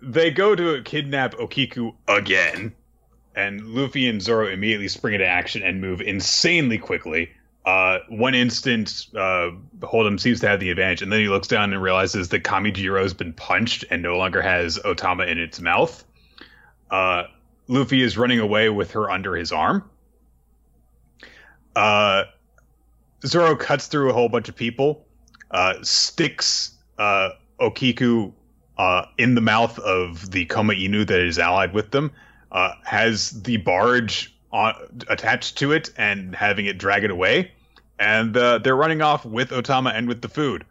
they go to kidnap Okiku again, and Luffy and Zoro immediately spring into action and move insanely quickly. Uh, one instant, uh, Hold'em seems to have the advantage, and then he looks down and realizes that Kamijiro has been punched and no longer has Otama in its mouth. Uh, Luffy is running away with her under his arm. Uh, Zoro cuts through a whole bunch of people, uh, sticks uh, Okiku uh, in the mouth of the Koma Inu that is allied with them, uh, has the barge on, attached to it and having it drag it away, and uh, they're running off with Otama and with the food.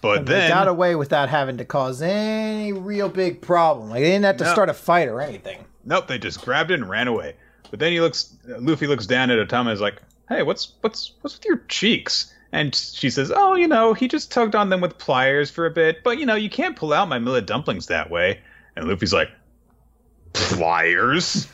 But and then they got away without having to cause any real big problem. Like they didn't have to no, start a fight or anything. Nope, they just grabbed it and ran away. But then he looks, Luffy looks down at Otama and is like, "Hey, what's what's what's with your cheeks?" And she says, "Oh, you know, he just tugged on them with pliers for a bit, but you know, you can't pull out my millet dumplings that way." And Luffy's like, "Pliers."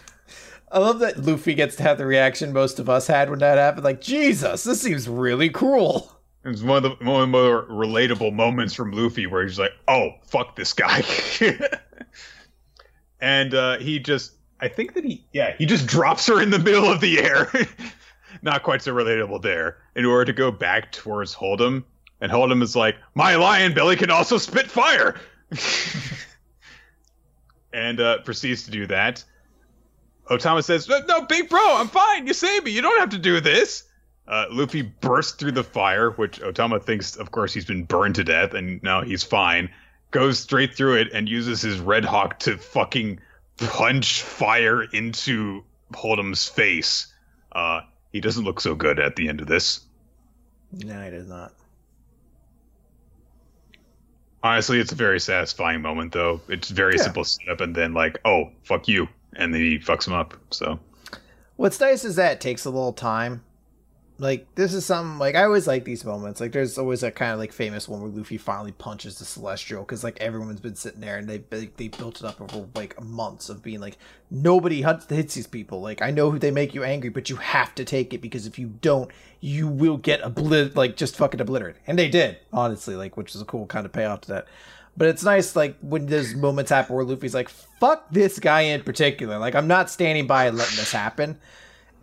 I love that Luffy gets to have the reaction most of us had when that happened. Like, Jesus, this seems really cruel. It's one of the one of the more relatable moments from Luffy where he's like, "Oh, fuck this guy," and uh, he just, I think that he, yeah, he just drops her in the middle of the air. Not quite so relatable there. In order to go back towards Hold'em, and Hold'em is like, "My lion belly can also spit fire," and uh, proceeds to do that. Otama says, "No, big bro, I'm fine. You saved me. You don't have to do this." Uh, Luffy bursts through the fire, which Otama thinks, of course, he's been burned to death, and now he's fine. Goes straight through it and uses his Red Hawk to fucking punch fire into Hold'em's face. Uh, he doesn't look so good at the end of this. No, he does not. Honestly, it's a very satisfying moment, though. It's very Yeah. simple setup, and then like, oh, fuck you, and then he fucks him up. So What's nice is that it takes a little time. Like this is something like I always like these moments. Like there's always a kind of like famous one where Luffy finally punches the Celestial because like everyone's been sitting there and they they built it up over like months of being like nobody hunts, hits these people. Like I know who they make you angry, but you have to take it because if you don't, you will get oblit like just fucking obliterated. And they did honestly, like which is a cool kind of payoff to that. But it's nice, like when those moments happen where Luffy's like, "Fuck this guy in particular." Like I'm not standing by and letting this happen.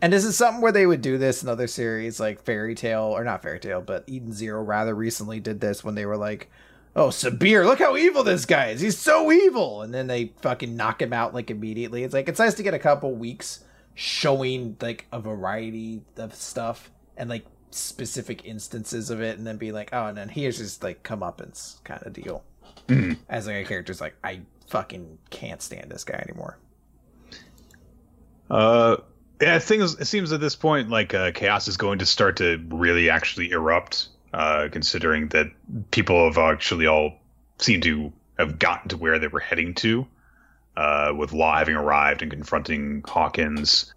And this is something where they would do this in other series, like Fairy Tail, or not Fairy Tail, but Eden Zero rather recently did this when they were like, "Oh, Sabir, look how evil this guy is! He's so evil!" And then they fucking knock him out like immediately. It's like it's nice to get a couple weeks showing like a variety of stuff and like specific instances of it, and then be like, "Oh," and then here's just like comeuppance kind of deal. Mhm. As like a character's like, I fucking can't stand this guy anymore. Uh, yeah, things. It seems at this point like uh, chaos is going to start to really actually erupt. Uh, considering that people have actually all seem to have gotten to where they were heading to, uh, with Law having arrived and confronting Hawkins,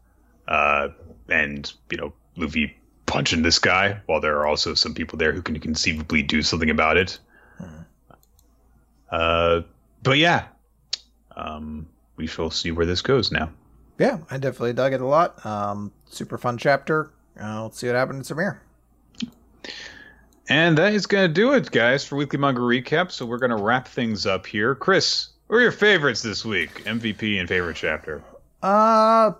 uh, and you know Luffy punching this guy, while there are also some people there who can conceivably do something about it. Uh, but yeah, um, we shall see where this goes now. Yeah, I definitely dug it a lot. Um, super fun chapter. Uh, let's see what happens in Samir. And that is going to do it, guys, for Weekly Manga Recap. So we're going to wrap things up here. Chris, what are your favorites this week? MVP and favorite chapter. Uh,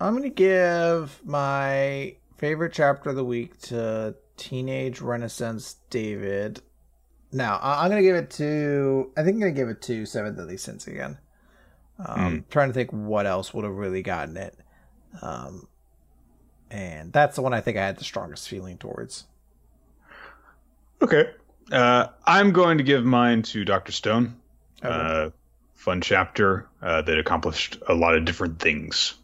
I'm gonna give my favorite chapter of the week to Teenage Renaissance David. Now I'm gonna give it to. I think I'm gonna give it to Seventh Deadly Sins again. Um, Trying to think what else would have really gotten it. Um, and that's the one I think I had the strongest feeling towards. Okay. Uh, I'm going to give mine to Dr. Stone. Okay. Uh, fun chapter uh, that accomplished a lot of different things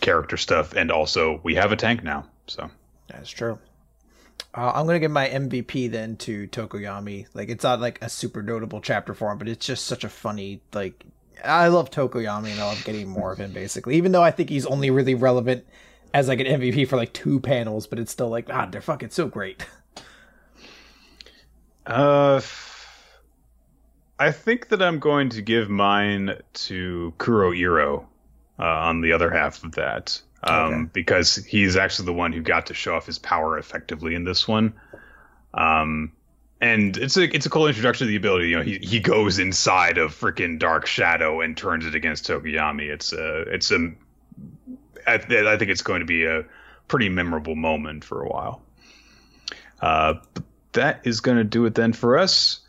character stuff, and also we have a tank now. So That's true. Uh, I'm gonna give my MVP then to Tokoyami. Like it's not like a super notable chapter for him, but it's just such a funny like. I love Tokoyami and I love getting more of him basically. Even though I think he's only really relevant as like an MVP for like two panels, but it's still like ah, they're fucking so great. Uh, I think that I'm going to give mine to Kuroiro uh, on the other half of that. Um, Okay. because he's actually the one who got to show off his power effectively in this one. Um, and it's a it's a cool introduction to the ability. You know, he he goes inside of freaking Dark Shadow and turns it against Tokoyami. It's a it's a I, think it's going to be a pretty memorable moment for a while. Uh, that is going to do it then for us.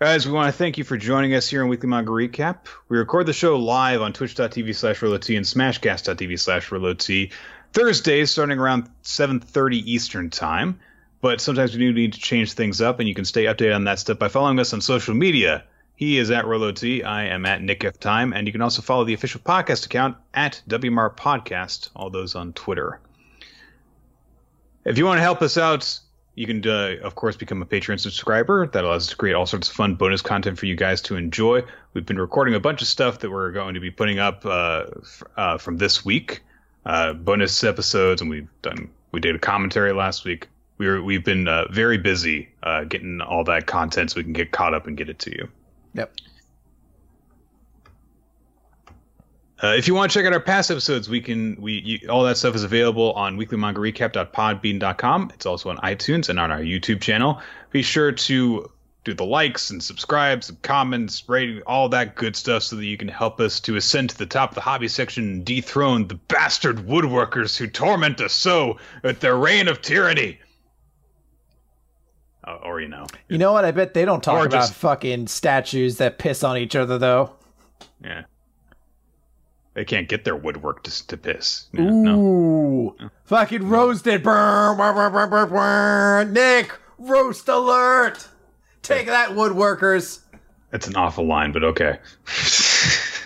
Guys, we want to thank you for joining us here on Weekly Manga Recap. We record the show live on twitch.tv slash RoloT and smashcast.tv slash RoloT Thursdays starting around 7.30 Eastern Time. But sometimes we do need to change things up, and you can stay updated on that stuff by following us on social media. He is at RoloT. I am at Nick F. Time. And you can also follow the official podcast account at WMR Podcast, all those on Twitter. If you want to help us out, you can, uh, of course, become a Patreon subscriber. That allows us to create all sorts of fun bonus content for you guys to enjoy. We've been recording a bunch of stuff that we're going to be putting up uh, f- uh, from this week, uh, bonus episodes, and we've done we did a commentary last week. We were we've been uh, very busy uh, getting all that content so we can get caught up and get it to you. Yep. Uh, if you want to check out our past episodes, we can we you, all that stuff is available on weeklymangarecap.podbean.com. It's also on iTunes and on our YouTube channel. Be sure to do the likes and subscribes and comments, rating, all that good stuff, so that you can help us to ascend to the top of the hobby section and dethrone the bastard woodworkers who torment us so with their reign of tyranny. Uh, or you know, You know what? I bet they don't talk about just- fucking statues that piss on each other though. yeah. they can't get their woodwork to, to piss. Yeah, Ooh, no. fucking roasted. Burr, burr, burr, burr, burr, burr. Nick, roast alert. Take that, woodworkers. That's an awful line, but okay.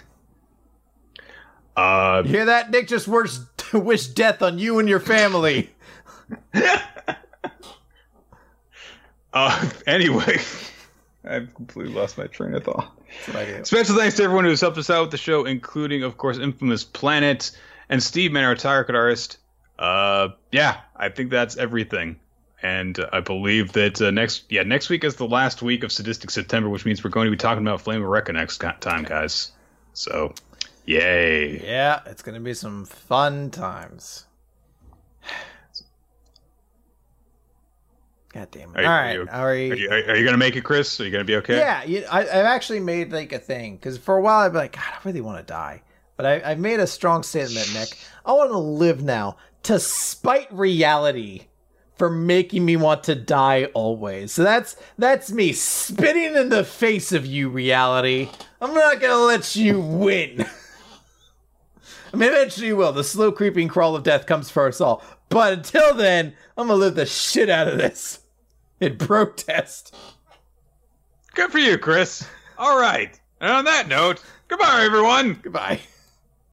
uh, You hear that? Nick just wish, wish death on you and your family. uh, anyway, I've completely lost my train of thought. That's what I do. Special thanks to everyone who's helped us out with the show, including, of course, Infamous Planet and Steve Man, our tire cut artist. Uh, yeah, I think that's everything. And uh, I believe that uh, next, yeah, next week is the last week of Sadistic September, which means we're going to be talking about Flame of Recca next time, guys. So, yay! Yeah, it's gonna be some fun times. God damn it! Are you- are you- are we? Are you, are, are you gonna make it, Chris? Are you gonna be okay? Yeah, you, I, I've actually made like a thing because for a while I'd be like, God, I really want to die, but I, I've made a strong statement, Nick. I want to live now to spite reality for making me want to die always. So that's that's me spitting in the face of you, reality. I'm not gonna let you win. I mean, eventually you will. The slow creeping crawl of death comes for us all. But until then, I'm gonna live the shit out of this in protest. Good for you, Chris. All right. And on that note, goodbye, everyone. Goodbye.